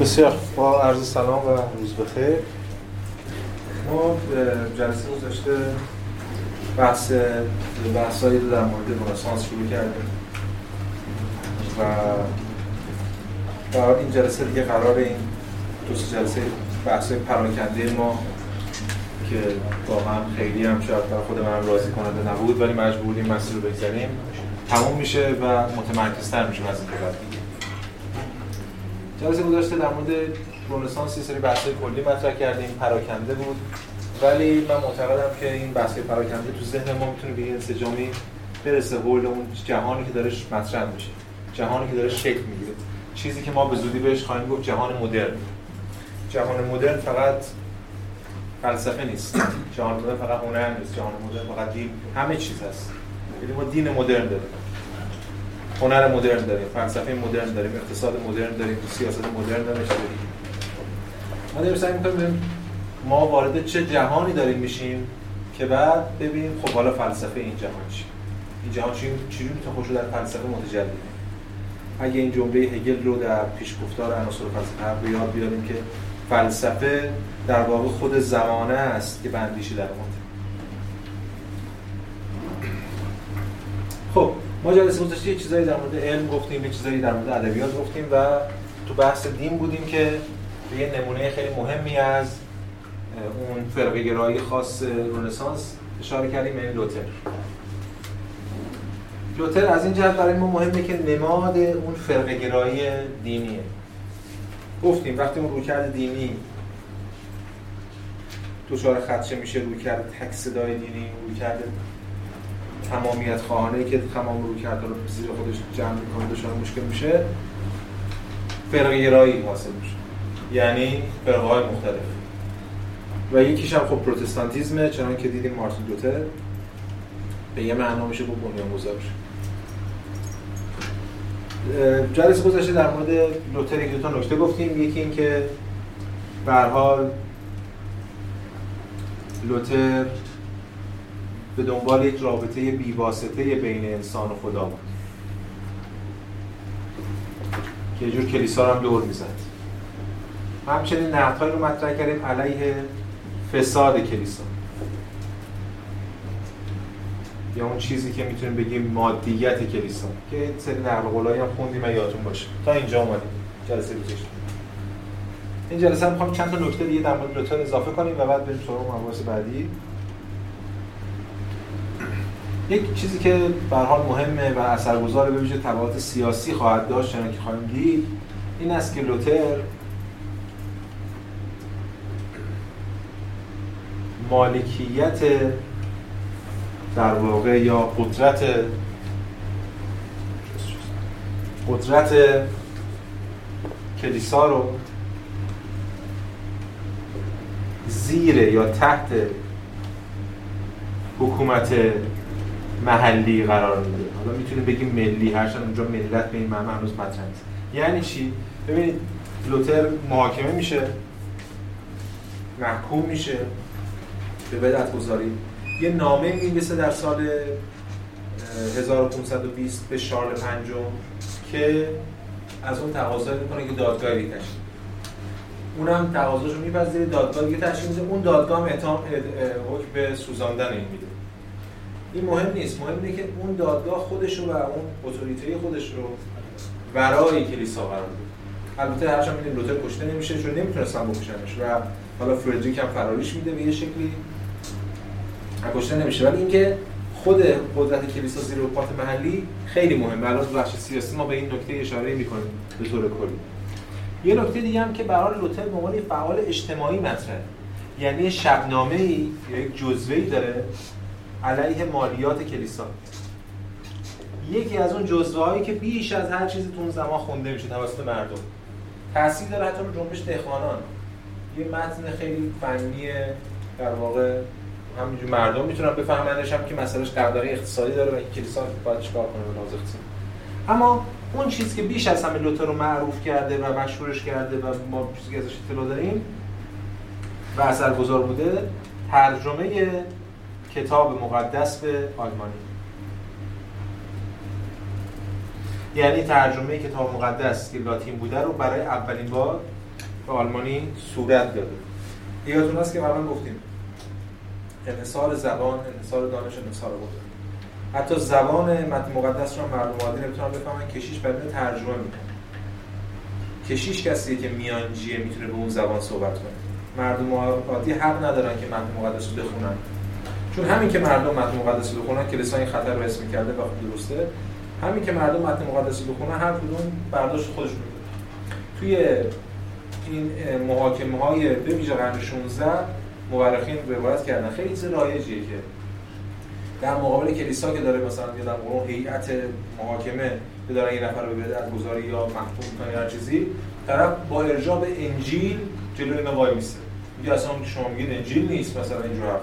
بسیار با عرض سلام و روز بخیر. ما جلسه گذاشته بحث بحثایی رو در مورد رنسانس شروع کردیم. و در این جلسه دیگه قرار این دو سه جلسه بحث پراکنده ما که واقعا خیلی هم شاید در خود من راضی کننده نبود ولی مجبور بودیم مسیر رو بگذاریم تموم میشه و متمرکزتر میشیم از این دیگه جلسه گذاشته در مورد رنسانس یه سری بحث‌های کلی مطرح کردیم پراکنده بود. ولی من معتقدم که این بحث پراکنده تو ذهن ما می‌تونه به انسجامی برسه حول اون جهانی که داره مطرح میشه جهانی که داره شکل می‌گیره. چیزی که ما به زودی بهش خواهیم گفت جهان مدرن. جهان مدرن فقط فلسفه نیست. جهان مدرن فقط هنر نیست. جهان مدرن فقط دین. همه چیز هست. یعنی ما دین مدرن داریم. هنر مدرن داریم فلسفه مدرن داریم اقتصاد مدرن داریم سیاست مدرن داریم. ما داریم سعی می‌کنیم ما وارد چه جهانی داریم میشیم که بعد ببینیم خب حالا فلسفه این جهان چی؟ این جهان چی؟ چجوری می‌تونه خودش در فلسفه متجلی اگه این جمله هگل رو در پیشگفتار عناصر فلسفه به یاد بیاریم که فلسفه در واقع خود زمانه است که بندیشی در اون خب ما جلسه گذشته یه چیزایی در مورد علم گفتیم یه چیزایی در مورد ادبیات گفتیم و تو بحث دین بودیم که یه نمونه خیلی مهمی از اون فرقه گرایی خاص رنسانس اشاره کردیم یعنی لوتر. لوتر از این جهت برای ما مهمه که نماد اون فرقه گرایی دینیه. گفتیم وقتی اون رویکرد دینی دچار خدشه میشه رویکرد تک صدای دینی رویکرد تمامیت خواهانه که تمام رو کرد رو زیر خودش جمع می‌کنه دچار مشکل میشه فرقه گرایی حاصل میشه. یعنی فرقه های مختلف. و یکیش هم خب پروتستانتیزمه چنان که دیدیم مارتین لوتر به یه معنا میشه با بنیان گذار جلسه گذاشته در مورد لوتر یک دو تا نکته گفتیم. یکی این که به حال لوتر به دنبال یک رابطه بیواسطه بین انسان و خدا بود. که جور کلیسا رو هم دور می‌زد. همچنین نقدهایی رو مطرح کردیم علیه فساد کلیسا. یا اون چیزی که می‌تونیم بگیم مادیت کلیسا که سری نقل قولایی هم خوندیم و یادتون باشه. تا اینجا اومدیم. جلسه گذشته این جلسه هم می‌خوام چند تا نکته دیگه در مورد لوتر اضافه کنیم و بعد بریم سراغ مباحث بعدی. یک چیزی که به حال مهمه و اثرگذار به ویژه تبعات سیاسی خواهد داشت چنانکه که خواهیم دید این است که لوتر مالکیت در واقع یا قدرت قدرت کلیسا رو زیر یا تحت حکومت محلی قرار میده. حالا می‌تونیم بگیم ملی هرچند اونجا ملت به این معنی هنوز مطرح نیست. یعنی چی؟ ببینید لوتر محاکمه میشه محکوم میشه به بدعت گذاری. یه نامه می‌رسه در سال 1520 به شارل پنجم که از اون تقاضا می‌کنه که دادگاهی تشکیل اونم تقاضاشو میپذیره دادگاهی تشکیل میده. اون دادگاه هم حکم به سوزاندن این میده. این مهم نیست. مهم اینه که اون دادگاه خودش رو و اون اتوریته خودش رو برای کلیسا قرار بده. البته هرچند میدیم لوتر کشته نمیشه چون نمی‌تونستن بکشنش و حالا فردریک هم فراریش میده به یه شکلی. کشته نمیشه. ولی اینکه خود قدرت کلیسا زیر حکومت محلی خیلی مهمه. الان بخش سیاسی ما به این نکته اشاره می‌کنیم به طور کلی. یه نکته دیگه هم که برای لوتر به عنوان فعال اجتماعی مطرحه. یعنی شبنامه ای یا یک جزوه داره علیه مالیات کلیسا. یکی از اون جزوه هایی که بیش از هر چیزی تو اون زمان خونده میشه توسط مردم. تاثیر داره حتی رو جنبش دهقانان. یه متن خیلی فنی در واقع همینجور مردم می‌تونن بفهمنش هم که مسئلهش قدری اقتصادی داره و این کلیسا باید چیکار کنه به اما اون چیزی که بیش از همه لوتر رو معروف کرده و مشهورش کرده و ما چیزی که ازش اطلاع داریم و اثرگذار بوده ترجمه کتاب مقدس به آلمانی. یعنی ترجمه کتاب مقدس که لاتین بوده رو برای اولین بار به آلمانی صورت داده. یادتون هست که قبلا گفتیم انحصار زبان انحصار دانش انحصار بود حتی زبان متن مقدس رو مردم عادی نمی‌تونن بفهمن کشیش برای ترجمه می‌کنه. کشیش کسیه که میانجیه می‌تونه به اون زبان صحبت کنه. مردم عادی حق ندارن که متن مقدس رو بخونن. چون همین که مردم متن مقدس رو بخونن کلیسا این خطر رو اسم کرده و درسته. همین که مردم متن مقدس رو بخونن هر کدوم برداشت خودش رو توی این محاکمه های به ویژه قرن 16 مورخین روایت کردن. خیلی چیز رایجیه که در مقابل کلیسا که داره مثلا یا در مقابل هیئت محاکمه که داره این نفر رو به گذاری یا محکوم کنه هر چیزی طرف با ارجاع به انجیل جلوی اینا وای میسته میگه اصلا شما میگید انجیل نیست مثلا اینجور حرف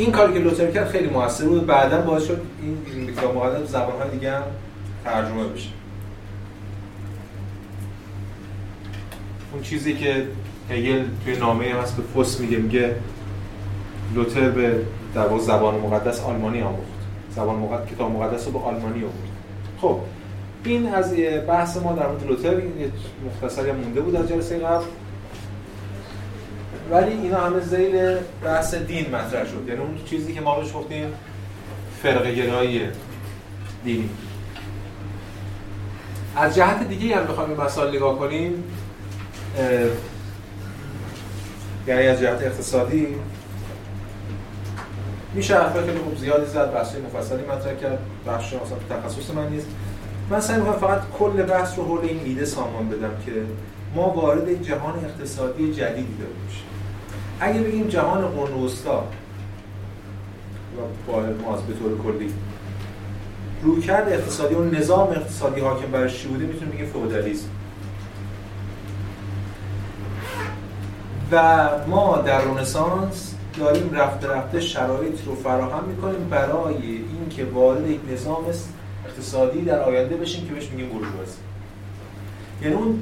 این کاری که لوتر کرد خیلی موثر بود. بعدا باعث شد این کتاب مقدس زبان‌های دیگه هم ترجمه بشه. اون چیزی که هگل توی نامه هست به فوس میگه میگه لوتر به در زبان مقدس آلمانی آموخت زبان مقدس کتاب مقدس رو به آلمانی آورد. خب این از بحث ما در مورد لوتر مختصری مونده بود از جلسه قبل. ولی اینا همه زیل بحث دین مطرح شد. یعنی اون چیزی که ما بهش گفتیم فرقه گرایی دینی. از جهت دیگه هم بخوایم این مسائل نگاه کنیم یعنی از جهت اقتصادی میشه حرفای خیلی خوب زیادی زد بحث مفصلی مطرح کرد بخش اصلا تخصص من نیست. من سعی می‌کنم فقط کل بحث رو حول این ایده سامان بدم که ما وارد جهان اقتصادی جدیدی داریم. میشه اگه بگیم جهان قرن وسطا با ماز به طور کلی رویکرد اقتصادی و نظام اقتصادی حاکم بر چی بوده؟ می‌تونیم بگیم فئودالیسم و ما در رنسانس داریم رفته رفته شرایط رو فراهم می‌کنیم برای اینکه وارد یک نظام اقتصادی در آینده بشیم که بهش میگیم بورژوازی. یعنی اون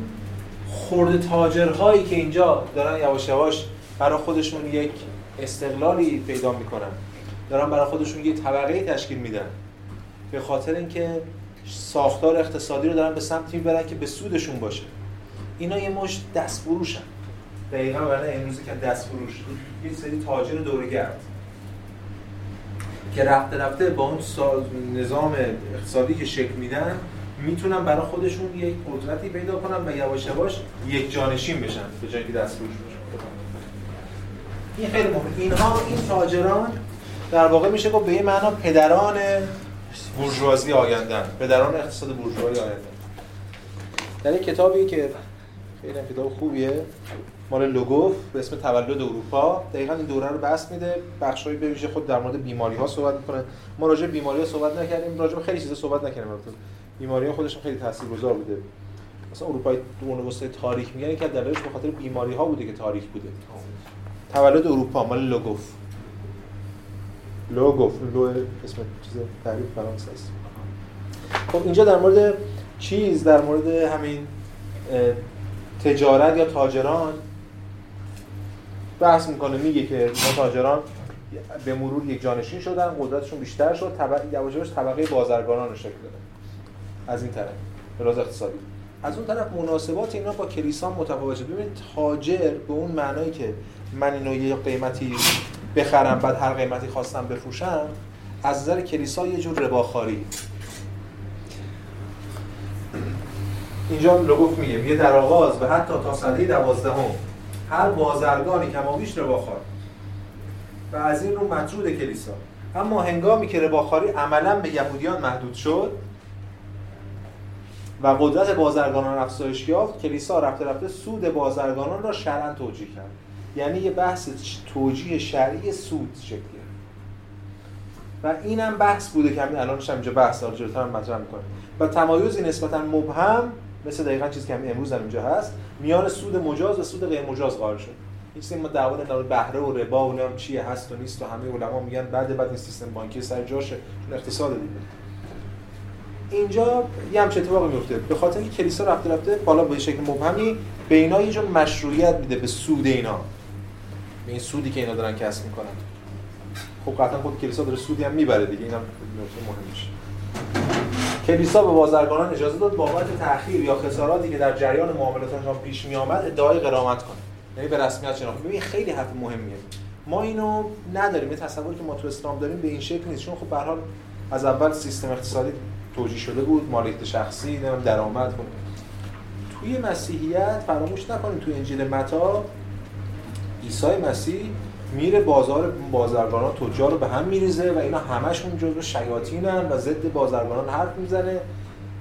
خورده تاجرهایی که اینجا دارن یواش یواش برای خودشون یک استقلالی پیدا می‌کنن. دارن برای خودشون یک طبقه تشکیل میدن. به خاطر اینکه ساختار اقتصادی رو دارن به سمتی می‌برن که به سودشون باشه. اینا یه مش دست فروشن دقیقا برای امروزی که دست فروش یه سری تاجر دورگرد. که رفته رفته با اون نظام اقتصادی که شکل میدن می‌تونن برای خودشون یک قدرتی پیدا کنن و یواش یواش یک جانشین بشن به جایی که دست فروش این خیلی مهمه. اینها این تاجران در واقع میشه گفت به این معنا پدران بورژوازی آیندن پدران اقتصاد بورژوایی آیندن در این کتابی که خیلی کتاب خوبیه مال لوگوف به اسم تولد اروپا دقیقا این دوره رو بس میده. بخشای به ویژه خود در مورد بیماری ها صحبت می‌کنه. ما راجع به بیماری ها صحبت نکردیم. راجع به خیلی چیزا صحبت نکردیم. البته بیماری ها خودشون خیلی تاثیرگذار بوده. مثلا اروپای دوران وسطای تاریخ میگن که دلایلش به خاطر بیماری ها بوده که تاریخ بوده. تولد اروپا مال لوگوف. لوگوف لو اسم چیز تعریف فرانسه است. خب اینجا در مورد چیز در مورد همین تجارت یا تاجران بحث می‌کنه. میگه که تاجران به مرور یک جانشین شدن قدرتشون بیشتر شد طبقه یواش طبقه بازرگانان رو شکل دادن. از این طرف راز اقتصادی. از اون طرف مناسبات اینا با کلیسا متفاوته ببینید تاجر به اون معنایی که من اینو یه قیمتی بخرم بعد هر قیمتی خواستم بفروشم از نظر کلیسا یه جور رباخاری. اینجا لوگوف میگه میگه در آغاز و حتی تا سده دوازدهم هر بازرگانی کمابیش رباخوار و از این رو مطرود کلیسا. اما هنگامی که رباخاری عملا به یهودیان محدود شد و قدرت بازرگانان افزایش یافت کلیسا رفته رفته سود بازرگانان را شرعا توجیه کرد. یعنی یه بحث توجیه شرعی سود شکل و اینم بحث بوده که همین الان هم اینجا بحث داره جلوتر هم مطرح می‌کنه. و تمایزی نسبتا مبهم مثل دقیقا چیزی که همین امروز هم اینجا هست میان سود مجاز و سود غیر مجاز قائل شد. این سیستم ما دعوا در بهره و ربا و نام چیه هست و نیست و همه علما میگن بعد بعد این سیستم بانکی سر جاشه چون اقتصاد دیگه. اینجا یه همچه اتفاقی میفته به خاطر اینکه کلیسا رفته رفته بالا به شکل مبهمی به اینا یه جور مشروعیت میده به سود اینا. به این سودی که اینا دارن کسب می‌کنن. خب قطعا خود کلیسا داره سودی هم می‌بره دیگه اینم نکته مهمش. کلیسا به بازرگانان اجازه داد بابت تأخیر یا خساراتی که در جریان معاملاتشان پیش می آمد ادعای غرامت کنه. یعنی به رسمیت شناخته ببین خیلی حرف مهمیه. ما اینو نداریم. یه تصوری که ما تو اسلام داریم به این شکل نیست. چون خب به حال از اول سیستم اقتصادی توجیه شده بود مالیات شخصی درآمد. کنه توی مسیحیت فراموش نکنیم. توی انجیل متا عیسی مسیح میره بازار بازرگانان تجار رو به هم میریزه و اینا همشون جزو شیاطینن و ضد بازرگانان حرف می‌زنه.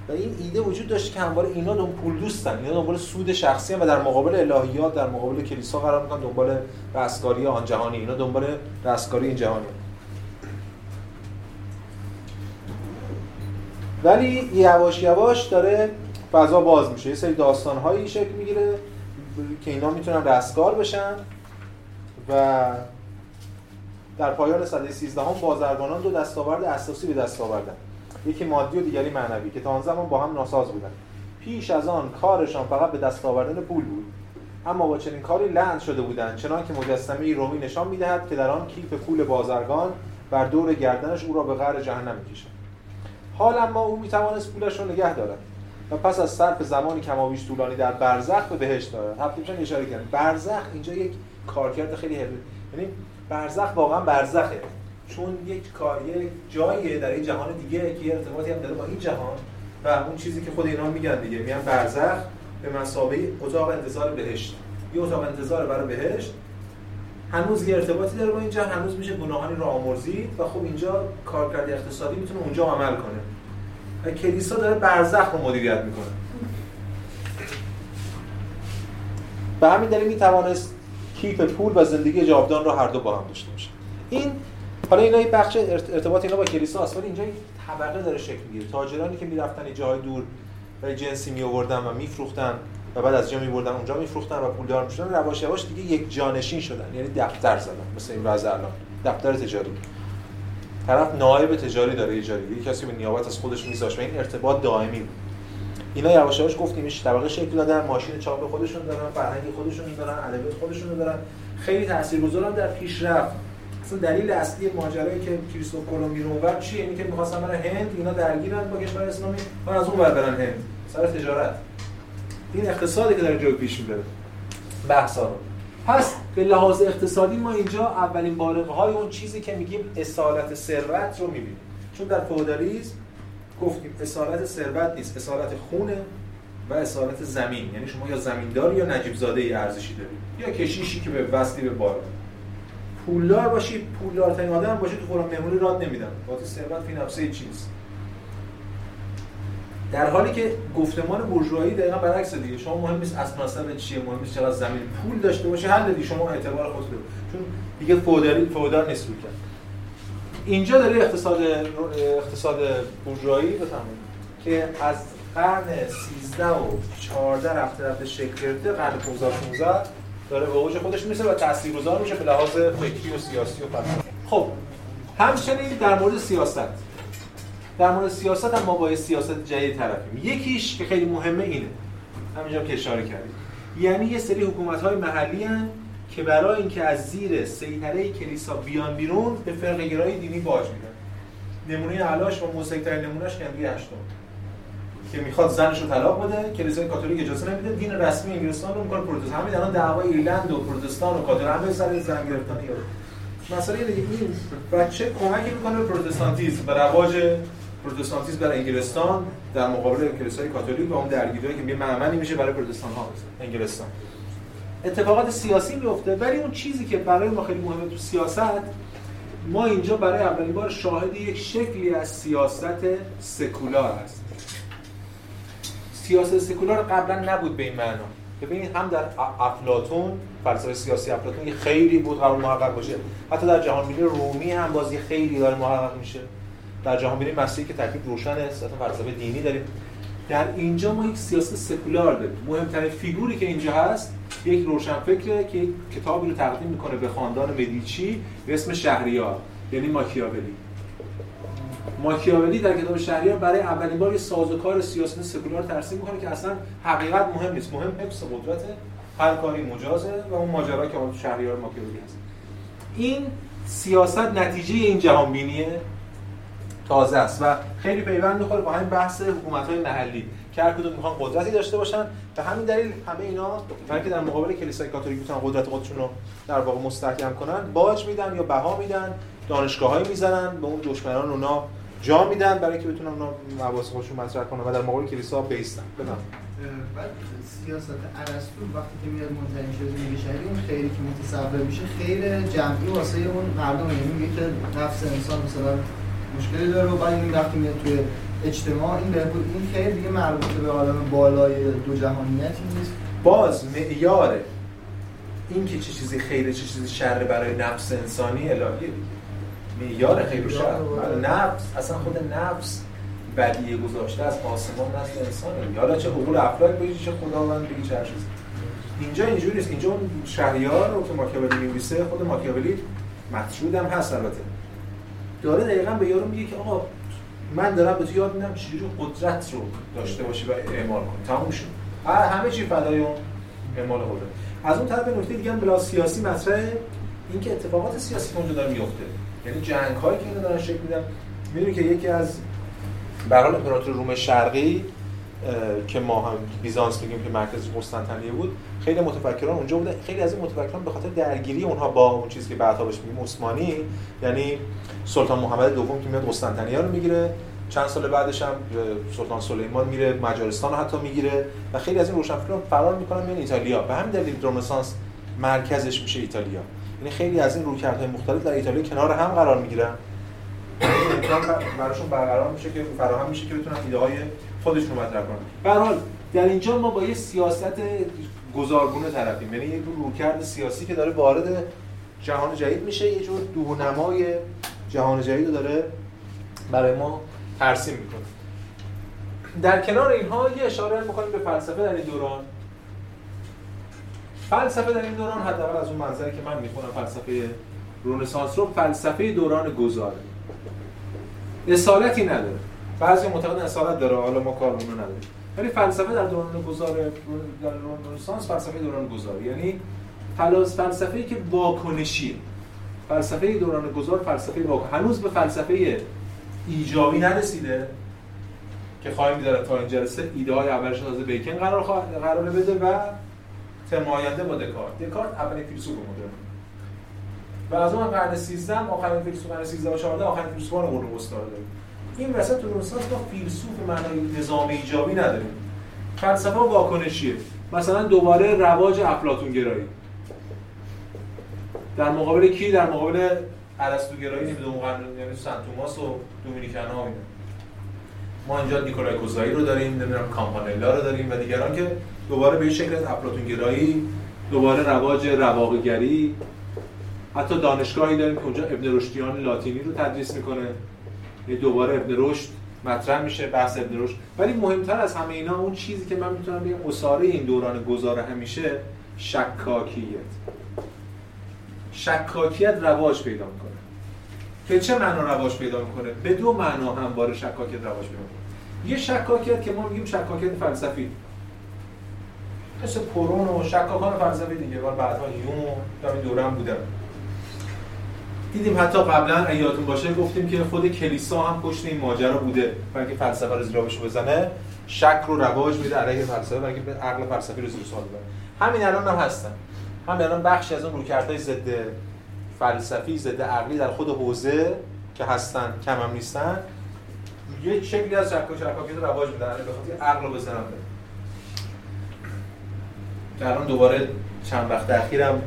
و این ایده وجود داشته که همواره اینا دنبال پول دوستن اینا دنبال سود شخصی و در مقابل الهیات در مقابل کلیسا قرار می‌کنن دنبال رستگاری آن جهانی. اینا دنبال رستگاری این جهانی. ولی یواش یواش داره فضا باز میشه. یه سری داستان هایی شکل می‌گیره که اینا می‌تونن رستگار بشن. و در پایان سده 13 هم بازرگانان دو دستاورد اساسی به دست آوردن یکی مادی و دیگری معنوی که تا آن زمان با هم ناساز بودن پیش از آن کارشان فقط به دست آوردن پول بود. اما با چنین کاری لند شده بودند چنان که مجسمه رومی نشان می‌دهد که در آن کیف پول بازرگان بر دور گردنش او را به غر جهنم می‌کشد. حال اما او می‌توانست پولش را نگه دارد و پس از صرف زمانی کمابیش طولانی در برزخ به بهشت دارد. هفته اشاره کردم. برزخ اینجا یک کارکرد خیلی حرفه‌ای یعنی برزخ واقعا برزخه. چون یک کار یک جاییه در این جهان دیگه که یه ارتباطی هم داره با این جهان و اون چیزی که خود اینا میگن دیگه. میگن برزخ به مسابقه اتاق انتظار بهشت. یه اتاق انتظار برای بهشت. هنوز یه ارتباطی داره با اینجا هنوز میشه گناهانی را آمرزید و خب اینجا کارکرد اقتصادی می‌تونه اونجا عمل کنه. و کلیسا داره برزخ رو مدیریت می‌کنه. به همین دلیل می‌توانست کیف پول و زندگی جاودان رو هر دو با هم داشته باشه. این حالا اینا یه بخش ارتباط اینا با کلیسا است ولی اینجا طبقه داره شکل می‌گیره. تاجرانی که می‌رفتن جاهای دور و جنسی می آوردن و میفروختن و بعد از جا میبردن اونجا میفروختن و پولدار می‌شدن یواش یواش دیگه یک جانشین شدن. یعنی دفتر زدن مثل این وضع الان. دفتر تجاری. طرف نایب تجاری داره ایجاری یه کسی به نیابت از خودش میذاشت این ارتباط دائمی بود. اینا یواش یواش گفتیم میشه طبقه شکل دادن ماشین چاپ خودشون دارن فرهنگ خودشون دارن ادبیات خودشون دارن. خیلی تاثیرگذارن در پیشرفت اصلا دلیل اصلی ماجرایی که کریستوف کلمب میره اونور چیه؟ اینه که می‌خواستن برن هند اینا درگیرن با کشور اسلامی و از اون ور برن هند. سر تجارت. این اقتصادی که داره جلو پیش می‌بره. بحثا رو. پس به لحاظ اقتصادی ما اینجا اولین بالغه های اون چیزی که میگیم اصالت ثروت رو می‌بینیم. چون در فئودالیسم گفتیم اصالت ثروت نیست اصالت خونه و اصالت زمین. یعنی شما یا زمیندار یا نجیب زاده ای ارزشی دارید یا کشیشی که به وصلی به بالا. پولدار باشی پولدارترین آدم باشی تو قرآن مهمونی راد نمیدن با ثروت فی نفسه چیز در حالی که گفتمان بورژوایی دقیقا برعکس دیگه. شما مهم نیست اصل چیه مهم نیست چقدر زمین پول داشته باشه حل دی شما اعتبار خود رو. چون دیگه فوداری فودار نیست کرد. اینجا داره اقتصاد اقتصاد بورژوایی بفهمید که از قرن 13 و 14 رفته رفته شکل گرفته قرن 15 16 داره به اوج خودش می‌رسه و تاثیرگذار میشه به لحاظ فکری و سیاسی و فلسفی خب همچنین در مورد سیاست. در مورد سیاست هم ما با سیاست جدید طرفیم یکیش که خیلی مهمه اینه. همینجا که اشاره کردیم. یعنی یه سری حکومت های محلی هن که برای اینکه از زیر سیطره کلیسا بیان بیرون به فرق گرایی دینی باج میدن. نمونه علاش و موسیقی نمونهش هنری هشتم که می‌خواد زنش رو طلاق بده کلیسای کاتولیک اجازه نمیده دین رسمی انگلستان رو می‌کنه پروتستان همین الان دعوای ایرلند و پروتستان و کاتولیک همه سر زن گرفتنی مسئله دیگه این بچه کمکی می‌کنه به پروتستانتیسم به رواج پروتستانتیسم در انگلستان در مقابل کلیسای کاتولیک و اون درگیریایی که یه معمنی میشه برای پروتستان ها انگلستان. اتفاقات سیاسی میفته ولی اون چیزی که برای ما خیلی مهمه تو سیاست ما اینجا برای اولین بار شاهد یک شکلی از سیاست سکولار هست سیاست سکولار قبلا نبود به این معنا. ببینید هم در افلاتون فلسفه سیاسی افلاتون خیلی بود قرار محقق باشه. حتی در جهان رومی هم بازی خیلی داره محقق میشه. در جهان بینی مسیحی که روشنه است فلسفه دینی داریم. در اینجا ما یک سیاست سکولار داریم. مهمترین فیگوری که اینجا هست یک روشنفکره که کتابی رو تقدیم می‌کنه به خاندان مدیچی به اسم شهریار یعنی ماکیاولی. ماکیاولی در کتاب شهریار برای اولین بار یه سازوکار سیاسی سکولار ترسیم می‌کنه که اصلا حقیقت مهم نیست. مهم حفظ قدرت هر کاری مجازه و اون ماجرا که شهریار ماکیاولی هست. این سیاست نتیجه این جهان بینیه تازه است و خیلی پیوند می‌خوره با همین بحث حکومت های محلی. که هر کدوم می‌خوان قدرتی داشته باشن به همین دلیل همه اینا برای که در مقابل کلیسای کاتولیک بتونن قدرت خودشون رو در واقع مستحکم کنن باج میدن یا بها میدن دانشگاهایی می‌زنن به اون دشمنان اونا جا میدن برای که بتونن اونا مباحث خودشون مطرح کنن و در مقابل کلیسا بیستن. بفهم بعد سیاست ارسطو وقتی که میاد منتهی میشه زندگی شهری اون خیلی که متصور میشه خیر جمعی واسه اون مردم یعنی میگه که نفس انسان مثلا مشکلی داره و بعد این وقتی میاد توی اجتماع این بهبود این خیر دیگه مربوط به عالم بالای دو جهانیتی نیست. باز معیار این که چه چیزی خیره چه چیزی شر برای نفس انسانی الهیه معیار خیر و شر. نفس اصلا خود نفس بدیه گذاشته از آسمان نسل انسانه حالا چه حقوق افلاک بگی چه خداوند بگی چه هر اینجا اینجوری نیست. اینجا اون شهریار رو که ماکیاولی می‌نویسه خود ماکیاولی مطرود هم هست البته. داره دقیقا به یارو میگه که آقا من دارم به تو یاد میدم چجوری قدرت رو داشته باشی و اعمال کنی. تموم شد. همه چی فدای اون اعمال قدرت از اون طرف نکته دیگه هم بلا سیاسی مطرحه. اینکه اتفاقات سیاسی اونجا داره میفته یعنی جنگ هایی که اینا دارن شکل میدن. می‌دونی که یکی از به امپراتور روم شرقی که ما هم بیزانس میگیم که مرکز قسطنطنیه بود خیلی متفکران اونجا بودن. خیلی از این متفکران به خاطر درگیری اونها با اون چیزی که بعدها بهش میگیم عثمانی یعنی سلطان محمد دوم که میاد قسطنطنیه رو می‌گیره. چند سال بعدش هم سلطان سلیمان میره مجارستان حتی می‌گیره و خیلی از این روشنفکران فرار می‌کنن میان ایتالیا. به همین دلیل رنسانس مرکزش میشه ایتالیا. یعنی خیلی از این رویکردهای مختلف در ایتالیا کنار هم قرار می‌گیرن. امکان براشون برقرار میشه که فراهم میشه که بتونن ایده های خودشون رو مطرح کنن. به حال در اینجا ما با یه سیاست گذارگونه طرفیم. یعنی یک رویکرد سیاسی که داره وارد جهان جدید میشه یه جور دونمای جهان جدید رو داره برای ما ترسیم می‌کنه. در کنار اینها یه اشاره می‌کنیم به فلسفه در این دوران. فلسفه در این دوران حداقل از اون منظری که من می‌خونم فلسفه رنسانس رو فلسفه دوران گذاره اصالتی نداره. بعضی معتقد اصالت داره حالا ما کار اون نداریم. ولی فلسفه در دوران گذار در رنسانس فلسفه دوران گذار یعنی فلسفه فلسفه‌ای که واکنشیه. فلسفه دوران گذار فلسفه واکن هنوز به فلسفه ایجابی نرسیده که خواهیم داره تا این جلسه ایده های اولش تازه بیکن قرار قرار بده و ترم آینده با دکارت. دکارت اولین فیلسوف مدرن. و از اون قرن 13 آخرین فیلسوف قرن 13 و 14 آخرین فیلسوفان قرون وسطا این وسط تو رنسانس ما فیلسوف معنای نظام ایجابی نداریم. فلسفه واکنشیه. مثلا دوباره رواج افلاطون گرایی. در مقابل کی؟ در مقابل ارسطو گرایی نمی‌دونم یعنی سنت توماس و دومینیکن ها اینا. ما اینجا نیکولای کوزایی رو داریم نمی‌دونم کامپانلا رو داریم و دیگران که دوباره به شکل از افلاطون گرایی دوباره رواج رواقگری حتی دانشگاهی داریم که اونجا ابن رشدیان لاتینی رو تدریس می‌کنه. دوباره ابن رشد مطرح میشه بحث ابن رشد. ولی مهمتر از همه اینا اون چیزی که من می‌تونم بگم اساره این دوران گذاره همیشه شکاکیت. شکاکیت رواج پیدا می‌کنه. که چه معنا رواج پیدا می‌کنه؟ به دو معنا همواره شکاکیت رواج پیدا می‌کنه. یه شکاکیت که ما میگیم شکاکیت فلسفی. مثل پرون و شکاکان فلسفی دیگه بعدها یوم دوره هم بودن. دیدیم حتی قبلا یادتون باشه گفتیم که خود کلیسا هم پشت این ماجرا بوده. برای اینکه فلسفه رو زیر بزنه شک رو رواج میده. علیه فلسفه برای اینکه عقل فلسفی رو زیر سوال ببره همین الان هم هستن. همین الان بخشی از اون رویکردهای ضد فلسفی ضد عقلی در خود حوزه که هستن کم هم نیستن یه شکلی از شک و شکاکیت رواج میدن. به خاطر عقل رو بزنن. الان دوباره چند وقت اخیرم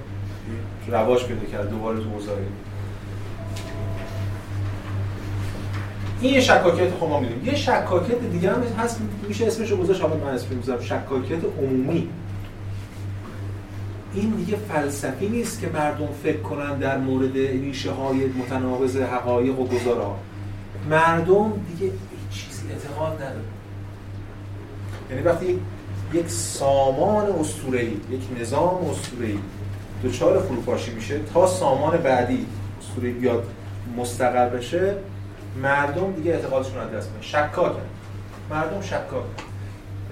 رواج پیدا کرد. دوباره تو حوزه این یه شکاکیت خب ما میدیم یه شکاکیت دیگه هم هست میشه اسمش رو گذاشت حالا من اسمش می‌ذارم شکاکیت عمومی. این دیگه فلسفی نیست که مردم فکر کنن در مورد ریشه های متناقض حقایق و گذارا مردم دیگه چیزی اعتقاد نداره یعنی وقتی یک سامان اسطوره‌ای یک نظام اسطوره‌ای دچار فروپاشی میشه تا سامان بعدی اسطوره‌ای بیاد مستقر بشه مردم دیگه اعتقادشون رو دست میدن. شکاکن. مردم شکاک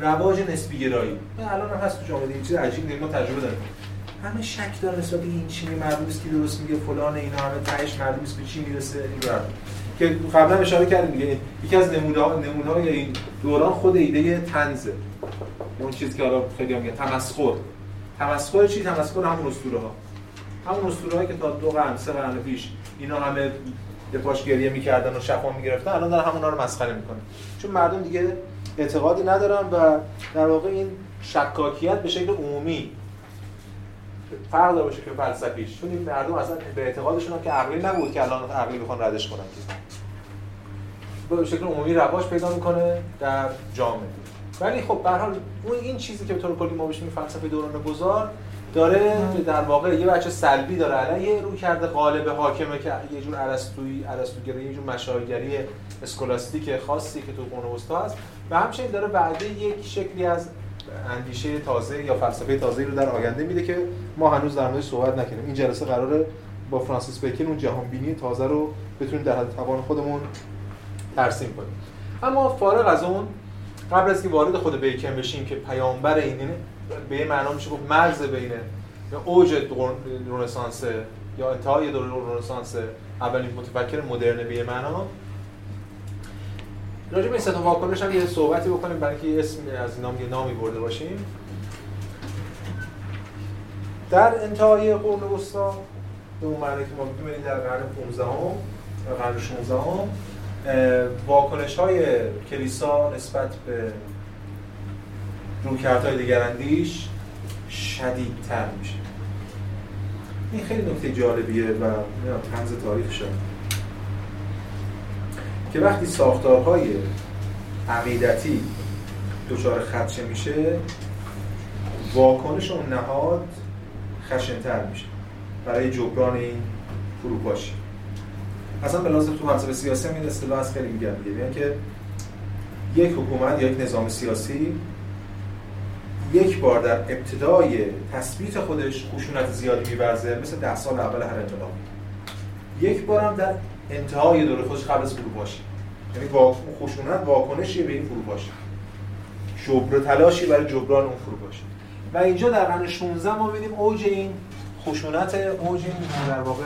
رواج نسبی گرایی. الان هم هست تو جامعه این چیز عجیب ما تجربه داریم. همه شک داره نسبت این مردم است که درست میگه فلان اینا همه تهش است به چی می‌رسه این که قبلا اشاره کردیم دیگه. یکی از نمونه های این دوران خود ایده تنزه اون چیزی که حالا خیلی هم میگن تمسخر. تمسخر چی؟ تمسخر همون اسطوره ها همون اسطوره که تا دو قرن سه قرن پیش اینا همه دفاعش گریه می‌کردن و شفا می‌گرفتن الان دارن همونا رو مسخره می‌کنن. چون مردم دیگه اعتقادی ندارن و در واقع این شکاکیت به شکل عمومی فرق داره باشه که فلسفیش. چون این مردم اصلا به اعتقادشون که عقلی نبود که الان عقلی بخوان ردش کنن به شکل عمومی رواج پیدا می‌کنه در جامعه. ولی خب به حال اون این چیزی که به طور کلی ما بهش فلسفه دوران گذار داره در واقع یه بچه سلبی داره. علیه رو کرده قالب حاکمه که یه جور ارسطویی ارسطوگری یه جور مشاهیگری اسکولاستیک خاصی که تو قرون وسطا هست. و همچنین داره بعده یک شکلی از اندیشه تازه یا فلسفه تازه رو در آینده میده که ما هنوز در موردش صحبت نکنیم این جلسه قراره با فرانسیس بیکن اون جهان بینی تازه رو بتونیم در حد توان خودمون ترسیم کنیم. اما فارغ از اون قبل از که وارد خود بیکن بشیم که پیامبر این به یه معنا میشه گفت مرز بین اوج رنسانس یا انتهای دوره رنسانس اولین متفکر مدرن به معنا. راجع به این واکنش هم یه صحبتی بکنیم برای اینکه اسم از اینا یه نامی برده باشیم. در انتهای قرن وسطا به اون معنی که ما می‌بینیم در قرن 15 هم و قرن 16 هم واکنش های کلیسا نسبت به رویکردهای دیگراندیش شدیدتر میشه. این خیلی نکته جالبیه و تنز تاریخ شد که وقتی ساختارهای عقیدتی دچار خدشه میشه واکنش اون نهاد خشنتر میشه. برای جبران این فروپاشی. اصلا به لازم تو فلسفه سیاسی هم این اصطلاح از خیلی میگن دیگه که یک حکومت یا یک نظام سیاسی یک بار در ابتدای تثبیت خودش خشونت زیادی میورزه مثل ده سال اول هر انقلاب. یک بار هم در انتهای دوره خودش قبل از فروپاشی یعنی خشونت واکنشی به این فروپاشی جبر تلاشی برای جبران اون فروپاشی و اینجا در قرن 16 ما ببینیم اوج این خشونت اوج این در واقع